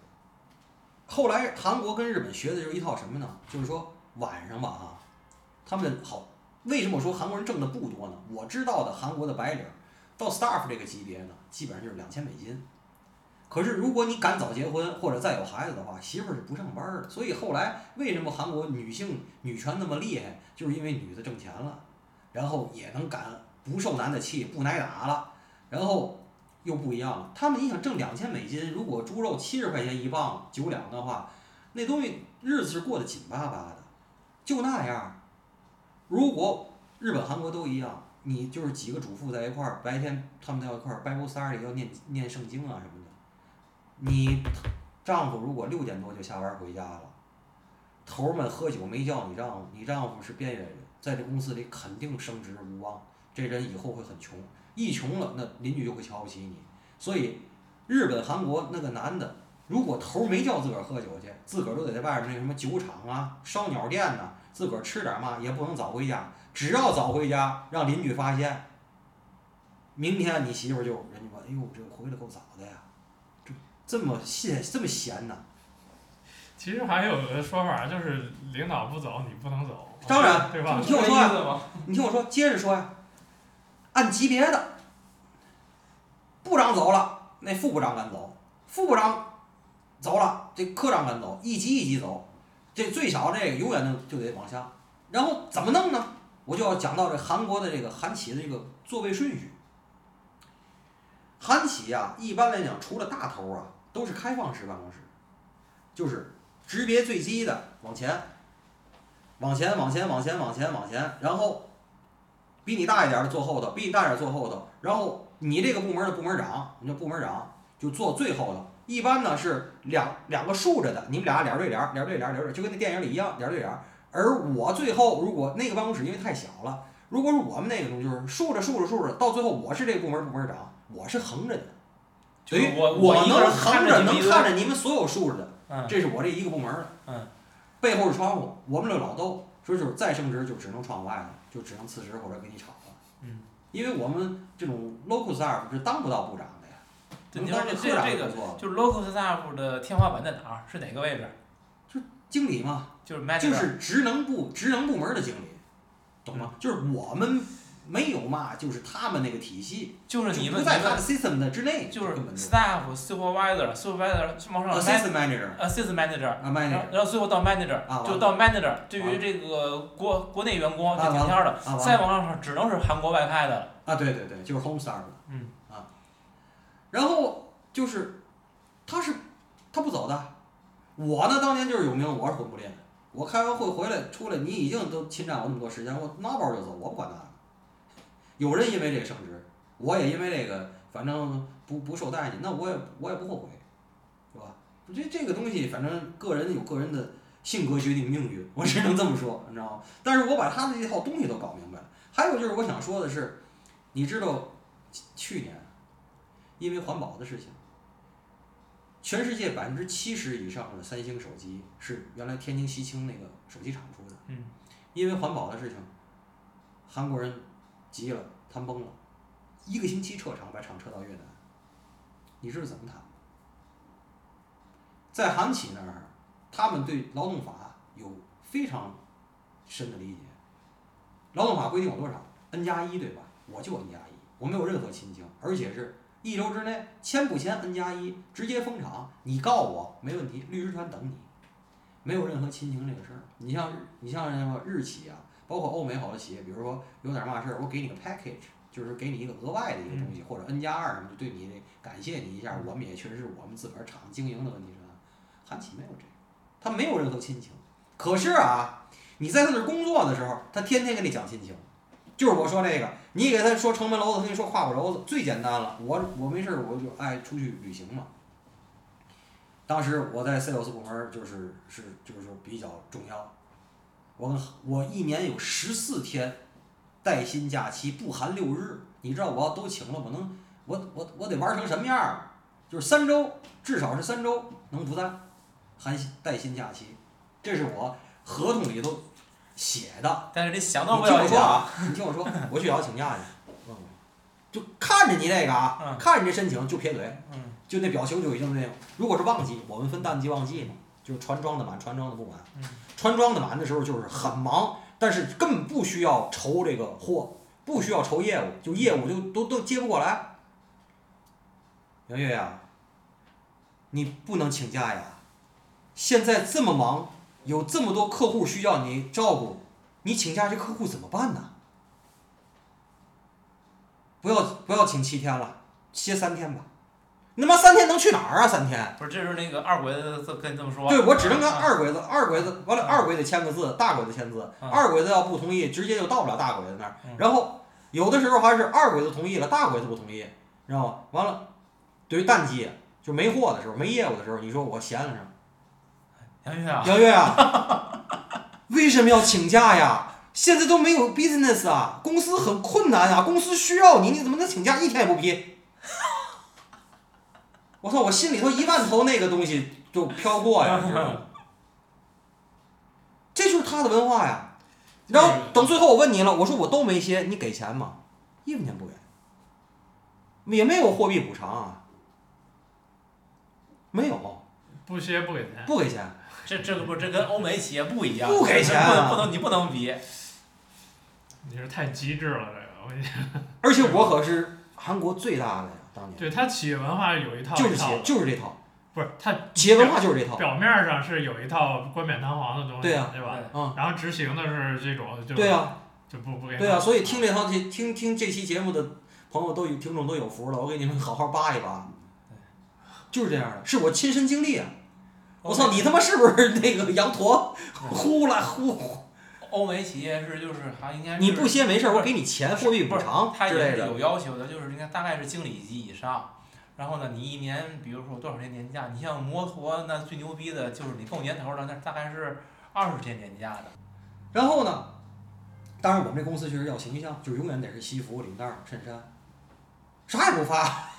S3: 后来韩国跟日本学的就是一套什么呢？就是说晚上吧啊，他们好，为什么我说韩国人挣的不多呢？我知道的韩国的白领到 staff 这个级别呢，基本上就是两千美金。可是如果你赶早结婚或者再有孩子的话，媳妇儿是不上班的。所以后来为什么韩国女性女权那么厉害，就是因为女的挣钱了，然后也能赶不受男的气，不挨打了，然后又不一样了。他们你想挣两千美金，如果猪肉七十块钱一磅九两的话，那东西日子是过得紧巴巴的，就那样。如果日本、韩国都一样，你就是几个主妇在一块儿，白天他们在一块儿 Bible study 要念念圣经啊什么的。你丈夫如果六点多就下班回家了，头儿们喝酒没叫你丈夫，你丈夫是边缘人，在这公司里肯定升职无望，这人以后会很穷，一穷了那邻居就会瞧不起你。所以，日本、韩国那个男的，如果头儿没叫自个儿喝酒去，自个儿都得在外边那什么酒厂啊、烧鸟店呐、自个儿吃点嘛，也不能早回家。只要早回家，让邻居发现，明天你媳妇儿就人家说，哎呦，这回来够早的呀，这这么闲这么闲呢。
S2: 其实还有个说法，就是领导不走，你不能走，
S3: 当然
S2: 对吧
S3: 你？听我说？你听我说，接着说呀，按级别的，部长走了，那副部长敢走；副部长走了，这科长敢走，一级一级走。这最小这个永远能就得往下。然后怎么弄呢？我就要讲到这韩国的这个韩企的这个座位顺序。韩企啊、一般来讲，除了大头啊，都是开放式办公室，就是级别最低的往前，往前，往前，往前，往前，往前，然后比你大一点的坐后头，比你大一点坐后头，然后你这个部门的部门长，你这部门长就坐最后头。一般呢是两两个竖着的，你们俩脸对脸，脸对脸，脸对脸，就跟那电影里一样，脸对脸。而我最后如果那个办公室因为太小了，如果是我们那个东西就是竖着竖着竖着，到最后我是这个部门部门长，我是横着的，等于
S1: 我
S3: 我能横着能
S1: 看着你们
S3: 所有竖着的。
S1: 嗯，
S3: 这是我这一个部门儿的。
S1: 嗯。
S3: 背后是窗户，我们这老斗，所以就是再升职就只能窗户外头，就只能辞职或者给你炒了。
S1: 嗯。
S3: 因为我们这种 local staff 是当不到部长的呀，
S1: 对你说这这个就是 local staff 的天花板在哪儿？是哪个位置？
S3: 就经理嘛，
S1: 就是 manager。
S3: 就是职能部职能部门的经理，懂
S1: 嗯
S3: 吗？就是我们没有嘛，就是他们那个体系，
S1: 就是你们
S3: 不在他的 system 的之内，
S1: 就是 staff supervisor supervisor 往上
S3: assistant manager
S1: assistant manager，
S3: 啊
S1: 然
S3: manager
S1: 然后最后到 manager，
S3: 啊
S1: 就到 manager。对于这个国国内员工就
S3: 啊
S1: 顶天儿的，
S3: 啊
S1: 再往上只能是韩国外派的了。
S3: 啊，对对对，就是 home staff 然后就是，他是他不走的。我呢，当年就是有名，我是混不吝。我开完会回来出来，你已经都侵占我那么多时间，我拿包就走，我不管那个。有人因为这个升职，我也因为这个，反正不不受待见，那我也我也不后悔，是吧？这这个东西，反正个人有个人的性格决定命运，我只能这么说，你知道吗？但是我把他的这套东西都搞明白了。还有就是我想说的是，你知道去年因为环保的事情，全世界百分之七十以上的三星手机是原来天津西青那个手机厂出的，
S1: 嗯，
S3: 因为环保的事情，韩国人急了，谈崩了，一个星期撤厂，把厂撤到越南。你知道怎么谈吗？在韩企那儿，他们对劳动法有非常深的理解。劳动法规定有多少？N 加一对吧？我就 N 加一。我没有任何亲情，而且是一周之内签不签 N 加一，直接封场，你告我没问题，律师团等你，没有任何亲情这个事儿。你像日你像那个日企啊，包括欧美好多企业，比如说有点嘛事儿，我给你个 package，就是给你一个额外的一个东西，或者 N 加二什么，就对你感谢你一下。我们也确实是我们自个儿厂经营的问题是吧？韩企没有这个，他没有任何亲情。可是啊，你在他那儿工作的时候，他天天跟你讲亲情。就是我说这个，你给他说城门楼子，他跟你说胯骨轴子，最简单了。我我没事我就爱出去旅行嘛。当时我在 sales 部门就是是就是说比较重要，我我一年有十四天带薪假期，不含六日。你知道我要都请了，我能我我我得玩成什么样儿？就是三周，至少是三周能不在，含带薪假期，这是我合同里头写的。
S1: 但是你想
S3: 你
S1: 都不
S3: 听我说
S1: 要想，
S3: 啊，你听我说，我去要请假去，就看着你那个啊，
S1: 嗯
S3: 看着你这申请就撇嘴，
S1: 嗯，
S3: 就那表情就已经那种。如果是旺季，我们分淡季旺季嘛，就是船装的满，船装的不满。
S1: 嗯
S3: 船装的满的时候就是很忙，但是根本不需要愁这个货，不需要愁业务，就业务就都都接不过来。杨月呀，你不能请假呀！现在这么忙，有这么多客户需要你照顾，你请假这客户怎么办呢？不要不要请七天了，歇三天吧。你他妈三天能去哪儿啊？三天？
S1: 不是，这是那个二鬼子跟你这么说。
S3: 对，我只能跟
S1: 啊
S3: 二鬼子，二鬼子完了，二鬼子签个字，大鬼子签字，
S1: 嗯
S3: 二鬼子要不同意，直接就到不了大鬼子那儿
S1: 嗯。
S3: 然后有的时候还是二鬼子同意了，大鬼子不同意，知道吗？完了，对于淡季就没货的时候，没业务的时候，你说我闲了上，
S1: 杨月啊，
S3: 杨月啊，为什么要请假呀？现在都没有 business 啊，公司很困难啊，公司需要你，你怎么能请假一天也不批？我操，我心里头一万头那个东西就飘过呀，你知道吗？(laughs) 这就是他的文化呀。然后等最后我问你了，我说我都没歇，你给钱吗？一分钱不给，也没有货币补偿啊，没有，
S2: 不歇不给钱。
S3: 不给钱。
S1: 这这个不，这跟欧美企业不一样，
S3: 不给钱啊
S1: 不能不能，你不能比。
S2: 你是太机智了，这个我跟你讲
S3: 而且我可是韩国最大的呀，当年
S2: 对他企业文化有一套
S3: 就是企业就是这套，
S2: 不是他
S3: 企业文化就是这套。
S2: 表面上是有一套冠冕堂皇的东西，
S3: 对呀
S2: 对吧？
S3: 嗯，
S2: 然后执行的是这种，就
S3: 对呀、
S2: 就不不给
S3: 对呀、所以听这套听听听这期节目的朋友都有听众都有福了，我给你们好好扒一扒。就是这样的，是我亲身经历啊！我操，你他妈是不是那个羊驼 (laughs) 呼啦呼？
S1: 欧美企业是就是好像应该是
S3: 你不歇没事儿，我给你钱，货币补偿
S1: 他也是。有要求的，就是应该大概是经理级以上。然后呢，你一年比如说多少天年假？你像摩托那最牛逼的就是你够年头的，那大概是二十天年假的。
S3: 然后呢，当然我们这公司确实要形象，就永远得是西服、领带儿、衬衫，啥也不发，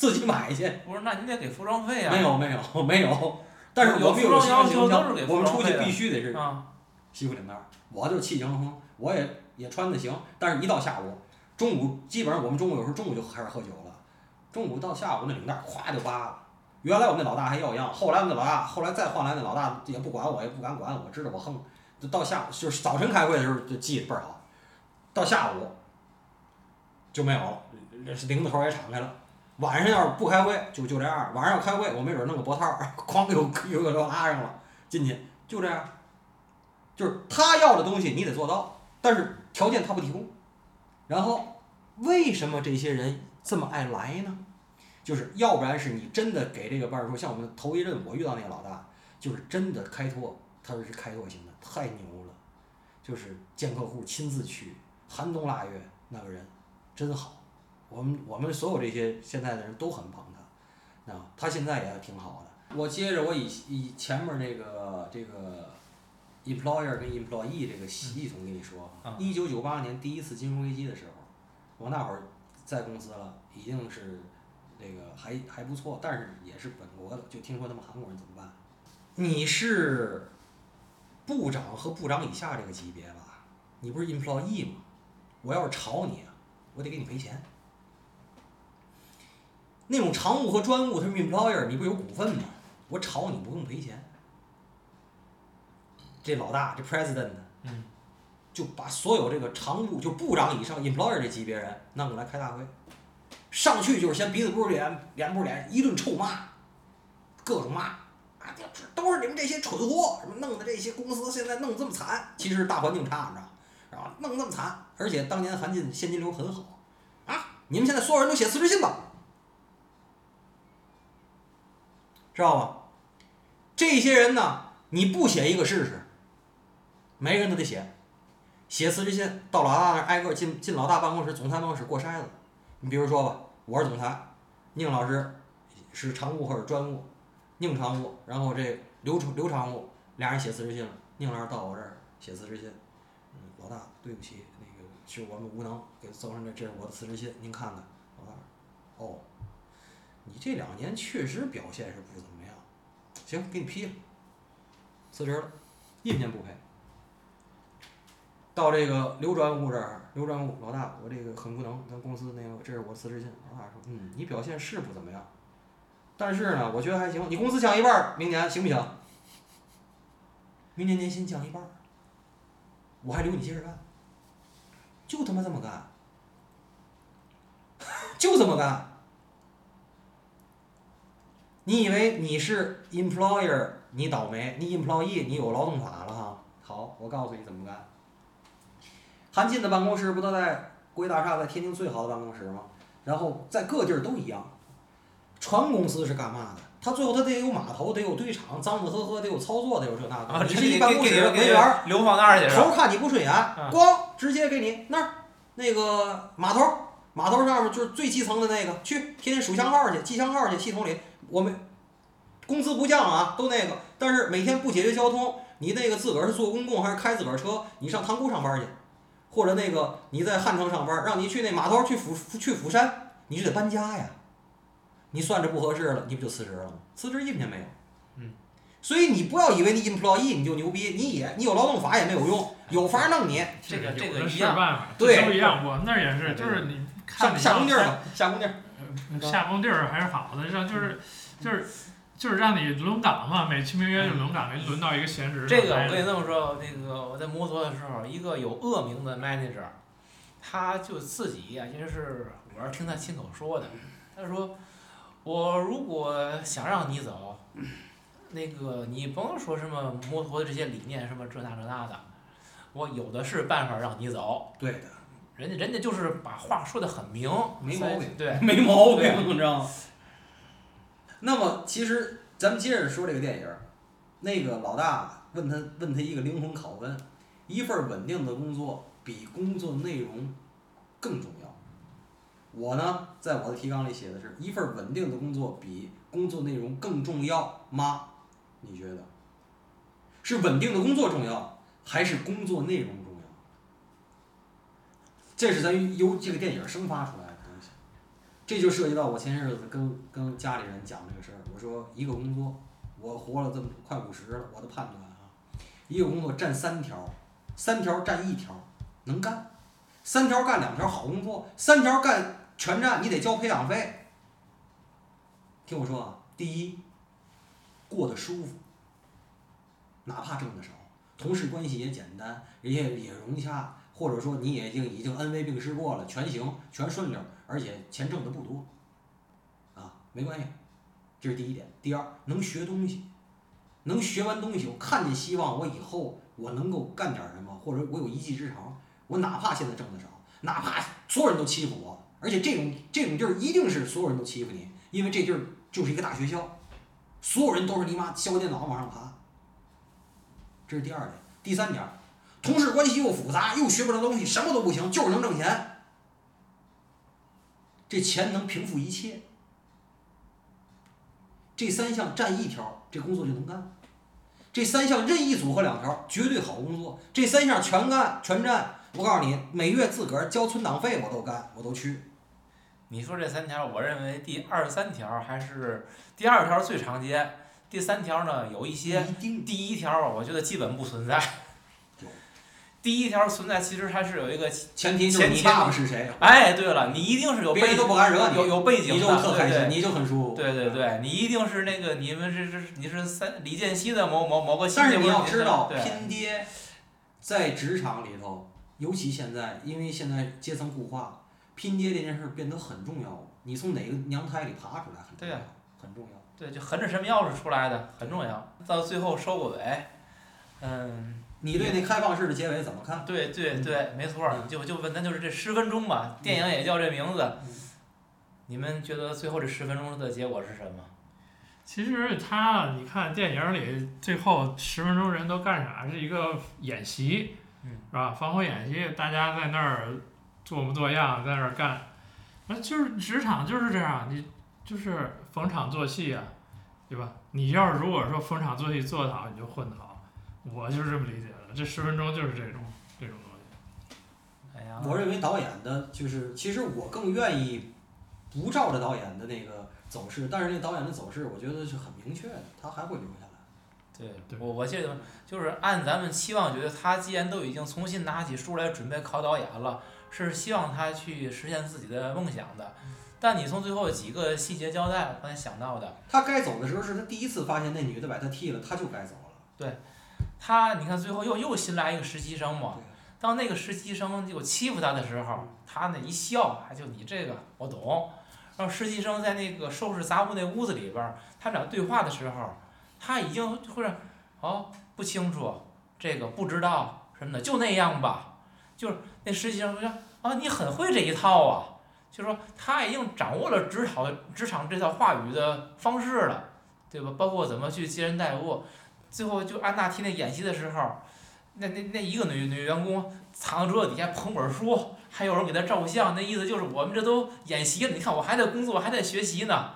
S3: 自己买去。(laughs)
S1: 不是，那你得给服装费啊。
S3: 没有没有没有，但是我们有个
S1: 服装要求都是给
S3: 我们出去必须得是
S1: 啊，
S3: 西服领带儿，我就气行哼，我也也穿的行，但是一到下午，中午基本上我们中午有时候中午就开始喝酒了，中午到下午那领带儿咵就扒了。原来我们那老大还要样，后来我们那老大，后来再换来那老大也不管我，也不敢管我，知道我横。就到下午就是早晨开会的时候就记得倍儿好，到下午就没有了，领子头也敞开了。晚上要是不开会就就这样，晚上要开会我没准弄个脖套儿，(laughs) 哐又又又拉上了进去，就这样。就是他要的东西你得做到，但是条件他不提供。然后为什么这些人这么爱来呢？就是要不然是你真的给这个班儿说，像我们头一任我遇到那个老大，就是真的开拓，他是开拓型的，太牛了，就是见客户亲自去，寒冬腊月那个人真好。我们我们所有这些现在的人都很捧他，啊，他现在也挺好的。我接着我以以前面那个这个 employer 跟 employee 这个系统跟你说
S1: 嗯，
S3: 一九九八年第一次金融危机的时候，我那会儿在公司了，已经是这个还还不错，但是也是本国的，就听说他们韩国人怎么办？你是部长和部长以下这个级别吧？你不是 employee 吗？我要是炒你啊，我得给你赔钱。那种常务和专务，他是 employer，你不有股份吗？我炒你不用赔钱。这老大，这 president，
S1: 嗯，
S3: 就把所有这个常务就部长以上 employer 这级别人弄过来开大会，上去就是先鼻子不是脸，脸不是脸，一顿臭骂，各种骂啊，都是你们这些蠢货，什么弄的这些公司现在弄这么惨，其实大环境差，你知道吗？然后弄这么惨，而且当年韩进现金流很好啊，你们现在所有人都写辞职信吧，知道吧？这些人呢，你不写一个试试，每个人都得写。写辞职信到老大那儿，挨个进进老大办公室、总裁办公室过筛子。你比如说吧，我是总裁，宁老师是常务或者专务，宁常务，然后这刘常刘常务俩人写辞职信了，宁老师到我这儿写辞职信，老大对不起，那个是我们无能给造成这，这是我的辞职信，您看看。老大，哦，你这两年确实表现是不怎么样，行，给你批了，辞职了，一分钱不赔。到这个刘专务这儿，刘专务老大，我这个很不能，咱公司那个这是我辞职信。老大说，嗯，你表现是不怎么样，但是呢，我觉得还行。你工资降一半，明年行不行？明年年薪降一半，我还留你接着干，就他妈这么干，(laughs) 就这么干。你以为你是 employer，你倒霉；你 employee，你有劳动法了哈。好，我告诉你怎么干。韩进的办公室不都在国际大厦，在天津最好的办公室吗？然后在各地儿都一样。船公司是干嘛的？他最后他得有码头，得有堆场，脏脏呵呵，得有操作，得有这那
S1: 啊，
S3: 个。
S1: 这
S3: 你是一办公室文员儿，
S1: 流放那儿
S3: 看你不顺眼，
S1: 嗯
S3: 咣直接给你那儿那个码头，码头上面就是最基层的那个，去天天数箱号去，记箱号去，系统里我们工资不降啊，都那个，但是每天不解决交通，你那个自个儿是坐公共还是开自个儿车，你上塘沽上班去，或者那个你在汉城上班，让你去那码头去釜去釜山，你就得搬家呀。你算着不合适了，你不就辞职了吗？辞职一分钱没有。
S1: 嗯。
S3: 所以你不要以为你 employee 你就牛逼，你也你有劳动法也没有用，有法弄你。
S1: 这个这个一样
S2: 办法，
S3: 对
S2: 这都一样。我们那儿也是，就是你
S3: 下工地儿吧，下工地儿。
S2: 呃下工地儿还是好的，让就是就是就是让你轮岗嘛，美其名曰就轮岗，轮到一个闲职
S1: 这个我跟你这么说，那个我在摩托的时候，一个有恶名的 manager，他就自己呀、因为是我是听他亲口说的，他说我如果想让你走，那个你甭说什么摩托的这些理念什么这那这那的，我有的是办法让你走。
S3: 对的，
S1: 人家人家就是把话说的很明，
S3: 没毛病
S1: 对，
S3: 没毛病，你知道吗？(laughs) 那么其实咱们接着说这个电影，那个老大问他问他一个灵魂拷问：一份稳定的工作比工作内容更重要。我呢，在我的提纲里写的是一份稳定的工作比工作内容更重要吗？你觉得是稳定的工作重要，还是工作内容？这是咱由这个电影生发出来的东西。这就涉及到我前些日子跟跟家里人讲这个事儿，我说一个工作，我活了这么快五十了，我的判断啊，一个工作占三条，三条占一条能干，三条干两条好工作，三条干全占你得交培养费。听我说啊，第一，过得舒服，哪怕挣得少，同事关系也简单，人家也融洽，或者说你也已经已经恩威并施过了，全行全顺溜，而且钱挣的不多，啊，没关系，这是第一点。第二，能学东西，能学完东西，我看见希望，我以后我能够干点什么，或者我有一技之长，我哪怕现在挣的少，哪怕所有人都欺负我，而且这种这种地儿一定是所有人都欺负你，因为这地儿就是一个大学校，所有人都是你妈削电脑往上爬。这是第二点，第三点，同事关系又复杂，又学不着东西，什么都不行，就是能挣钱。这钱能平复一切。这三项占一条，这工作就能干；这三项任意组合两条，绝对好工作。这三项全干全占，我告诉你，每月自个儿交存档费我都干，我都去。
S1: 你说这三条，我认为第二十三条还是第二条最常见，第三条呢有一些，
S3: 一定
S1: 第一条我觉得基本不存在
S3: 有。
S1: 第一条存在其实还是有一个，
S3: 前提就是你爸爸是谁，
S1: 哎，对了，你一定是有
S3: 别人
S1: 背景，
S3: 都不敢惹你
S1: 有有背景
S3: 你，就特开心，你就很舒服。
S1: 对对对，你一定是那个你们是是你是三李健熙的某某某个亲戚，
S3: 但是你要知道，拼爹在职场里头，尤其现在，因为现在阶层固化，拼爹这件事儿变得很重要。你从哪个娘胎里爬出来很重要，
S1: 对
S3: 很重要。
S1: 对，就横着什么钥匙出来的很重要。到最后收个尾，嗯，
S3: 你对那开放式的结尾怎么看？
S1: 对对对，没错儿，
S3: 嗯
S1: 就就问咱就是这十分钟吧，电影也叫这名字
S3: 嗯，
S1: 你们觉得最后这十分钟的结果是什么？
S2: 其实他，你看电影里最后十分钟人都干啥？是一个演习，
S1: 嗯
S2: 是吧？防火演习，大家在那儿做模作样，在那儿干，那就是职场就是这样，你就是逢场作戏啊，对吧？你要是如果说逢场作戏做得好，你就混得好，我就是这么理解的。这十分钟就是这种这种东西。
S1: 哎呀，
S3: 我认为导演的就是，其实我更愿意不照着导演的那个走势，但是那导演的走势，我觉得是很明确的，他还会留下来。
S1: 对
S2: 对
S1: 我我记得就是按咱们期望，觉得他既然都已经重新拿起书来准备考导演了，是希望他去实现自己的梦想的。但你从最后几个细节交代，我刚才想到的，
S3: 他该走的时候是他第一次发现那女的把他踢了，他就该走了。
S1: 他你看最后又又新来一个实习生嘛，当那个实习生就欺负他的时候，他那一笑，哎，就你这个我懂。然后实习生在那个收拾杂物那屋子里边儿，他俩对话的时候，他已经或者哦不清楚，这个不知道什么的，就那样吧。就是那实习生说啊，你很会这一套啊，就说他已经掌握了职场职场这套话语的方式了，对吧？包括怎么去接人待物。最后就安娜替那演习的时候，那那那一个女女员工藏桌子底下捧本书，还有人给她照相，那意思就是我们这都演习了，你看我还在工作，还在学习呢。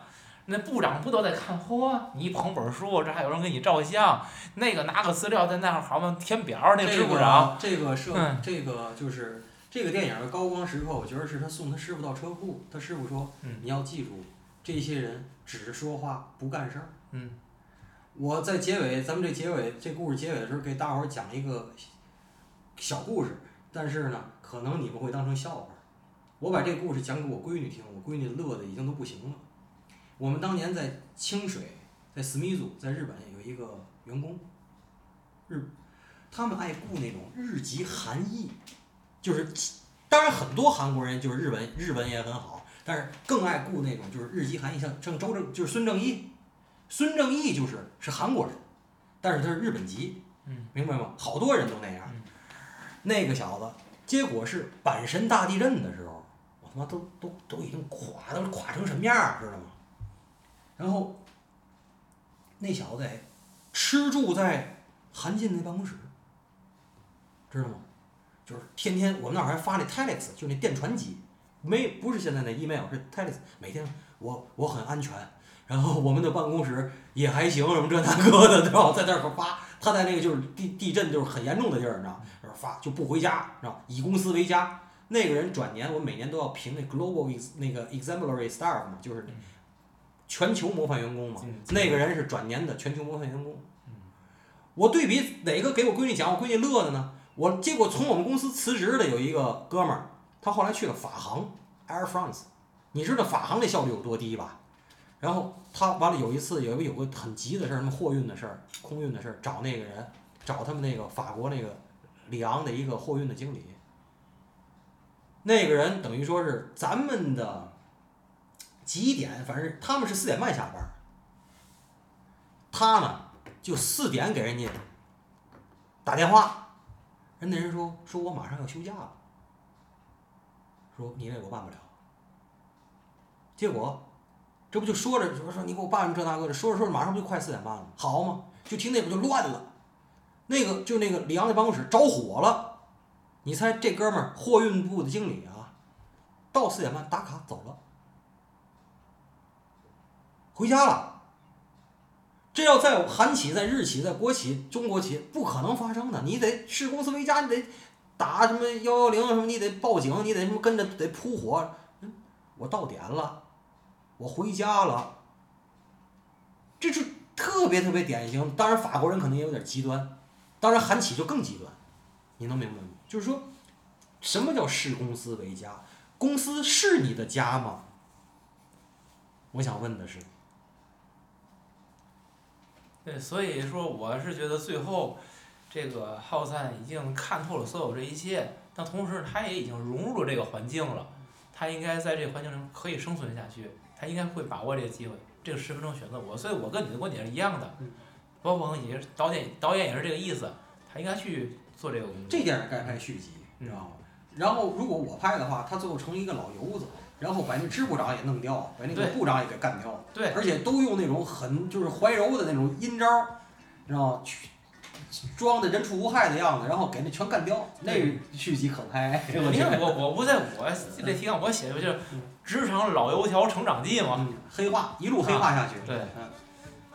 S1: 那部长不都在看？嚯，你捧本书，这还有人给你照相，那个拿个资料在那儿好像填表儿，那个支
S3: 这
S1: 部长，
S3: 个这个设、
S1: 嗯
S3: 这个就是这个电影的高光时刻，我觉得是他送他师傅到车库，他师傅说：“
S1: 嗯
S3: 你要记住，这些人只是说话不干事儿。”
S1: 嗯，
S3: 我在结尾，咱们这结尾这故事结尾的时候，给大伙儿讲一个小故事，但是呢，可能你们会当成笑话。我把这个故事讲给我闺女听，我闺女乐的已经都不行了。我们当年在清水，在思密组，在日本有一个员工，日，他们爱雇那种日籍韩裔，就是当然很多韩国人就是日文日文也很好，但是更爱雇那种就是日籍韩裔，像像周正就是孙正义，孙正义就是是韩国人，但是他是日本籍，
S1: 嗯，
S3: 明白吗？好多人都那样。
S1: 嗯
S3: 那个小子，结果是阪神大地震的时候，我他妈都都都已经垮都垮成什么样儿，知道吗？然后那小子哎，吃住在韩进那办公室，知道吗？就是天天我们那儿还发那 telex，就那电传机，没不是现在那 email，是 telex，每天我我很安全，然后我们的办公室也还行，什么这那个的，知道吧？在那儿可发，他在那个就是地地震就是很严重的地儿，你知道吗？发就不回家，知道吧？以公司为家。那个人转年，我每年都要评那 global ex 那个 exemplary staff 嘛，就是全球模范员工嘛。
S1: 嗯
S3: 那个人是转年的全球模范员工
S1: 嗯。
S3: 我对比哪个给我闺女讲，我闺女乐的呢？我结果从我们公司辞职的有一个哥们儿，他后来去了法航 Air France，你知道法航那效率有多低吧？然后他完了有一次有一个有个很急的事儿，什么货运的事儿、空运的事儿，找那个人，找他们那个法国那个里昂的一个货运的经理。那个人等于说是咱们的几点，反正他们是四点半下班儿，他呢就四点给人家打电话，人那人说说我马上要休假了，说你那我办不了。结果这不就说着说说你给我办这那个的，说着说着马上不就快四点半了，好嘛，就听那边就乱了，那个就那个李昂那办公室着火了。你猜这哥们儿货运部的经理啊，到四点半打卡走了，回家了。这要在韩企、在日企、在国企、中国企不可能发生的，你得视公司为家，你得打什么幺幺零什么，你得报警，你得什么跟着得扑火。我到点了，我回家了，这是特别特别典型。当然法国人可能也有点极端，当然韩企就更极端。你能明白吗？就是说，什么叫视公司为家？公司是你的家吗？我想问的是，
S1: 对，所以说我是觉得最后这个浩三已经看透了所有这一切，但同时他也已经融入了这个环境了，他应该在这个环境中可以生存下去，他应该会把握这个机会。这个十分钟选择我，所以我跟你的观点是一样的
S3: 嗯，
S1: 包括也是导演导演也是这个意思，他应该去做这个工作。
S3: 这电影该拍续集，你知道吗？然后如果我拍的话，他最后成一个老油子，然后把那支部长也弄掉，把那个部长也给干掉，
S1: 对，
S3: 而且都用那种很就是怀柔的那种阴招儿，知道吗？去装的人畜无害的样子，然后给那全干掉，那
S1: 对
S3: 续集可拍。
S1: 你看我我不在我这 (laughs) 提纲我写的就是职场老油条成长记嘛。
S3: 嗯，黑化一路黑化下去。
S1: 对
S3: 嗯，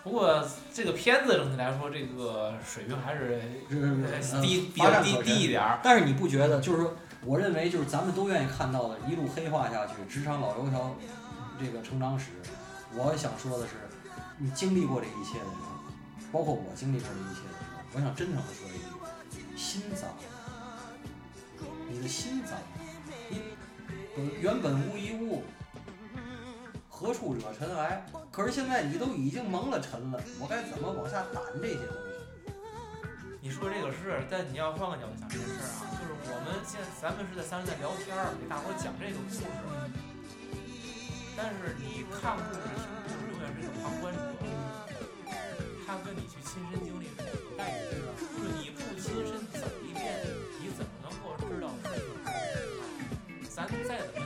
S1: 不过这个片子整体来说，这个水平还是低比较低低一点儿。
S3: 但是你不觉得，就是说，我认为就是咱们都愿意看到的，一路黑化下去，职场老油条这个成长史。我想说的是，你经历过这一切的人，包括我经历过这一切的时候，我想真诚的说一句：心脏，你的心脏，你本原本无一物，何处惹尘埃？可是现在你都已经蒙了尘了，我该怎么往下掸这些东西？
S1: 你说这个是，但你要换个角度想这件事儿啊，就是我们现在咱们是在三人在聊天儿，给大伙儿讲这个故事，但是你看故事、听故事永远是一个旁观者，他跟你去亲身你，不亲身走一遍，你怎么能够知道事情是怎么样？咱再怎么